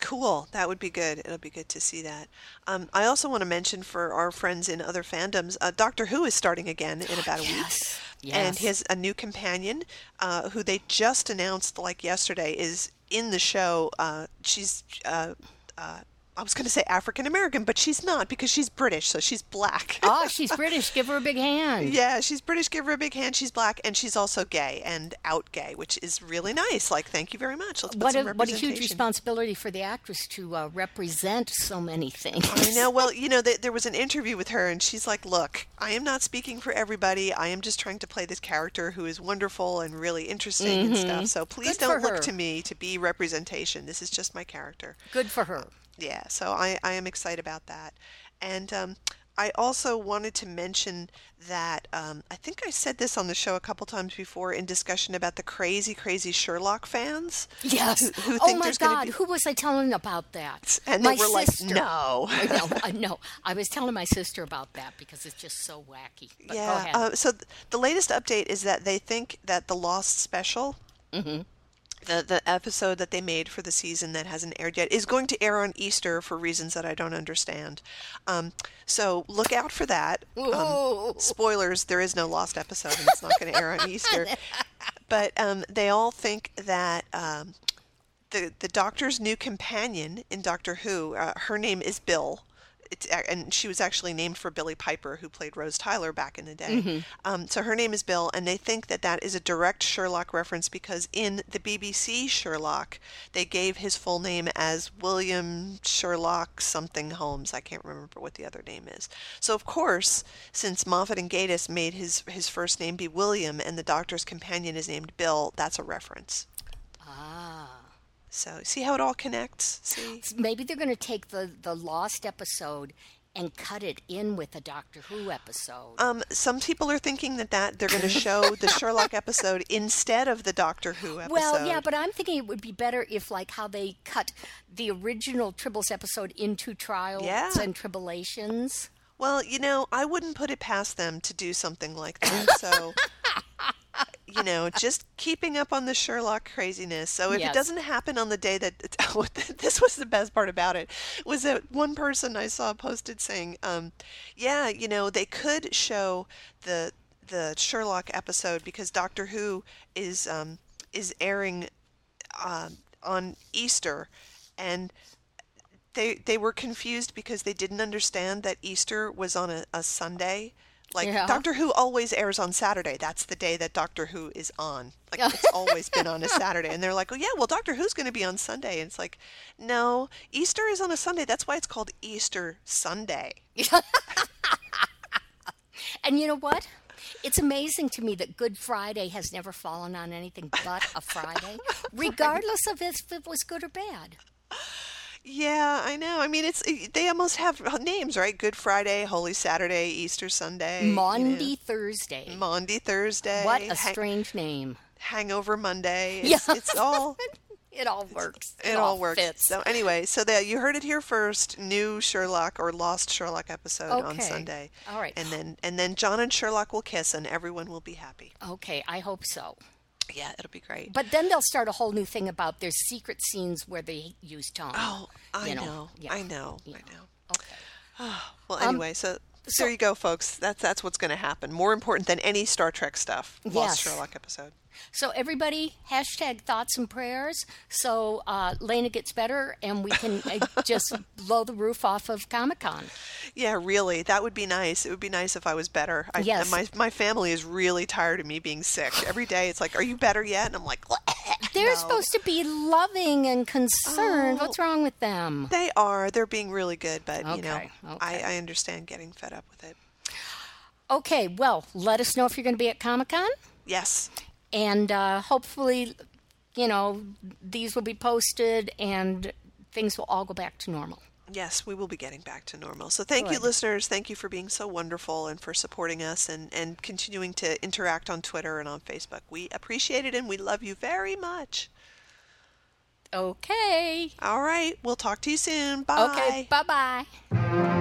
Cool. That would be good. It'll be good to see that. Um, I also want to mention for our friends in other fandoms, uh, Doctor Who is starting again in about a Yes. week, Yes. he has a new companion uh, who they just announced like yesterday is in the show. Uh, she's. Uh, uh, I was going to say African American, but she's not because she's British, so she's black. Oh, she's British. Give her a big hand. Yeah, she's British. Give her a big hand. She's black, and she's also gay and out gay, which is really nice. Like, thank you very much. Let's What a, what a huge responsibility for the actress to uh, represent so many things. I know. Well, you know, th- there was an interview with her, and she's like, "Look, I am not speaking for everybody. I am just trying to play this character who is wonderful and really interesting and stuff. So please Mm-hmm. Good don't look her. to me to be representation. This is just my character." Good for her. Yeah. So I, I am excited about that, and um, I also wanted to mention that um, I think I said this on the show a couple times before in discussion about the crazy, crazy Sherlock fans. Yes. Who, who oh my God! be- Who was I telling about that? And they my were like, sister. "No." I know. I know. I was telling my sister about that because it's just so wacky. But go yeah. ahead. Uh, so th- the latest update is that they think that the Lost special, Mm-hmm. The the episode that they made for the season that hasn't aired yet, is going to air on Easter for reasons that I don't understand. Um, so look out for that. Um, spoilers: there is no Lost episode, and it's not going to air on Easter. But um, they all think that. Um, the, the Doctor's new companion in Doctor Who, uh, her name is Bill. It's, and she was actually named for Billie Piper, who played Rose Tyler back in the day. Um, so her name is Bill, and they think that that is a direct Sherlock reference because in the BBC Sherlock, they gave his full name as William Sherlock something Holmes. I can't remember what the other name is. So of course, since Moffat and Gatiss made his his first name be William, and the Doctor's companion is named Bill, that's a reference. ah. So see how it all connects. See. Maybe they're going to take the the lost episode and cut it in with a Doctor Who episode. Um, some people are thinking that, that they're going to show the Sherlock episode instead of the Doctor Who episode. well, yeah, but I'm thinking it would be better if, like, how they cut the original Tribbles episode into Trials Yeah. and Tribulations. Well, you know, I wouldn't put it past them to do something like that. So, you know, just keeping up on the Sherlock craziness. So if Yes. it doesn't happen on the day that this was the best part about it was that one person I saw posted saying, um, "Yeah, you know, they could show the the Sherlock episode because Doctor Who is um, is airing um, on Easter, and they they were confused because they didn't understand that Easter was on a, a Sunday. Like Yeah. Doctor Who always airs on Saturday. That's the day that Doctor Who is on. Like it's always been on a Saturday. And they're like, "Oh yeah, well Doctor Who's going to be on Sunday." And it's like, "No, Easter is on a Sunday. That's why it's called Easter Sunday." And you know what? It's amazing to me that Good Friday has never fallen on anything but a Friday, regardless of if it was good or bad. Yeah, I know. I mean, it's they almost have uh, names, right? Good Friday, Holy Saturday, Easter Sunday, you know. Thursday. Maundy Thursday. What a hang- strange name. Hangover Monday. Yeah. It's, it's all It all works. it all works. Fits. So anyway, so that you heard it here first. New Sherlock or Lost Sherlock episode on Okay. Sunday. All right. And then and then John and Sherlock will kiss, and everyone will be happy. Okay, I hope so. Yeah, it'll be great. But then they'll start a whole new thing about their secret scenes where they use tongue. oh, I you know, know, yeah. I know. I know. Okay. Oh, Well, Um, anyway, so there you go, folks. That's that's what's going to happen. More important than any Star Trek stuff. Yes. Lost Sherlock episode. So everybody, hashtag thoughts and prayers. So uh, Lena gets better, and we can uh, just blow the roof off of Comic Con. Yeah, really. That would be nice. It would be nice if I was better. I, Yes. My my family is really tired of me being sick. Every day it's like, "Are you better yet?" And I'm like, They're "No." supposed to be loving and concerned. Oh. What's wrong with them? They are. They're being really good, but you know, Okay, I. I understand getting fed up with it. Okay, well, let us know if you're going to be at Comic Con, Yes. And uh, hopefully, you know, these will be posted and things will all go back to normal. Yes, we will be getting back to normal. So thank you, listeners. Thank you for being so wonderful and for supporting us and, and continuing to interact on Twitter and on Facebook. We appreciate it and we love you very much. Okay. All right. We'll talk to you soon. Bye. Okay, bye bye.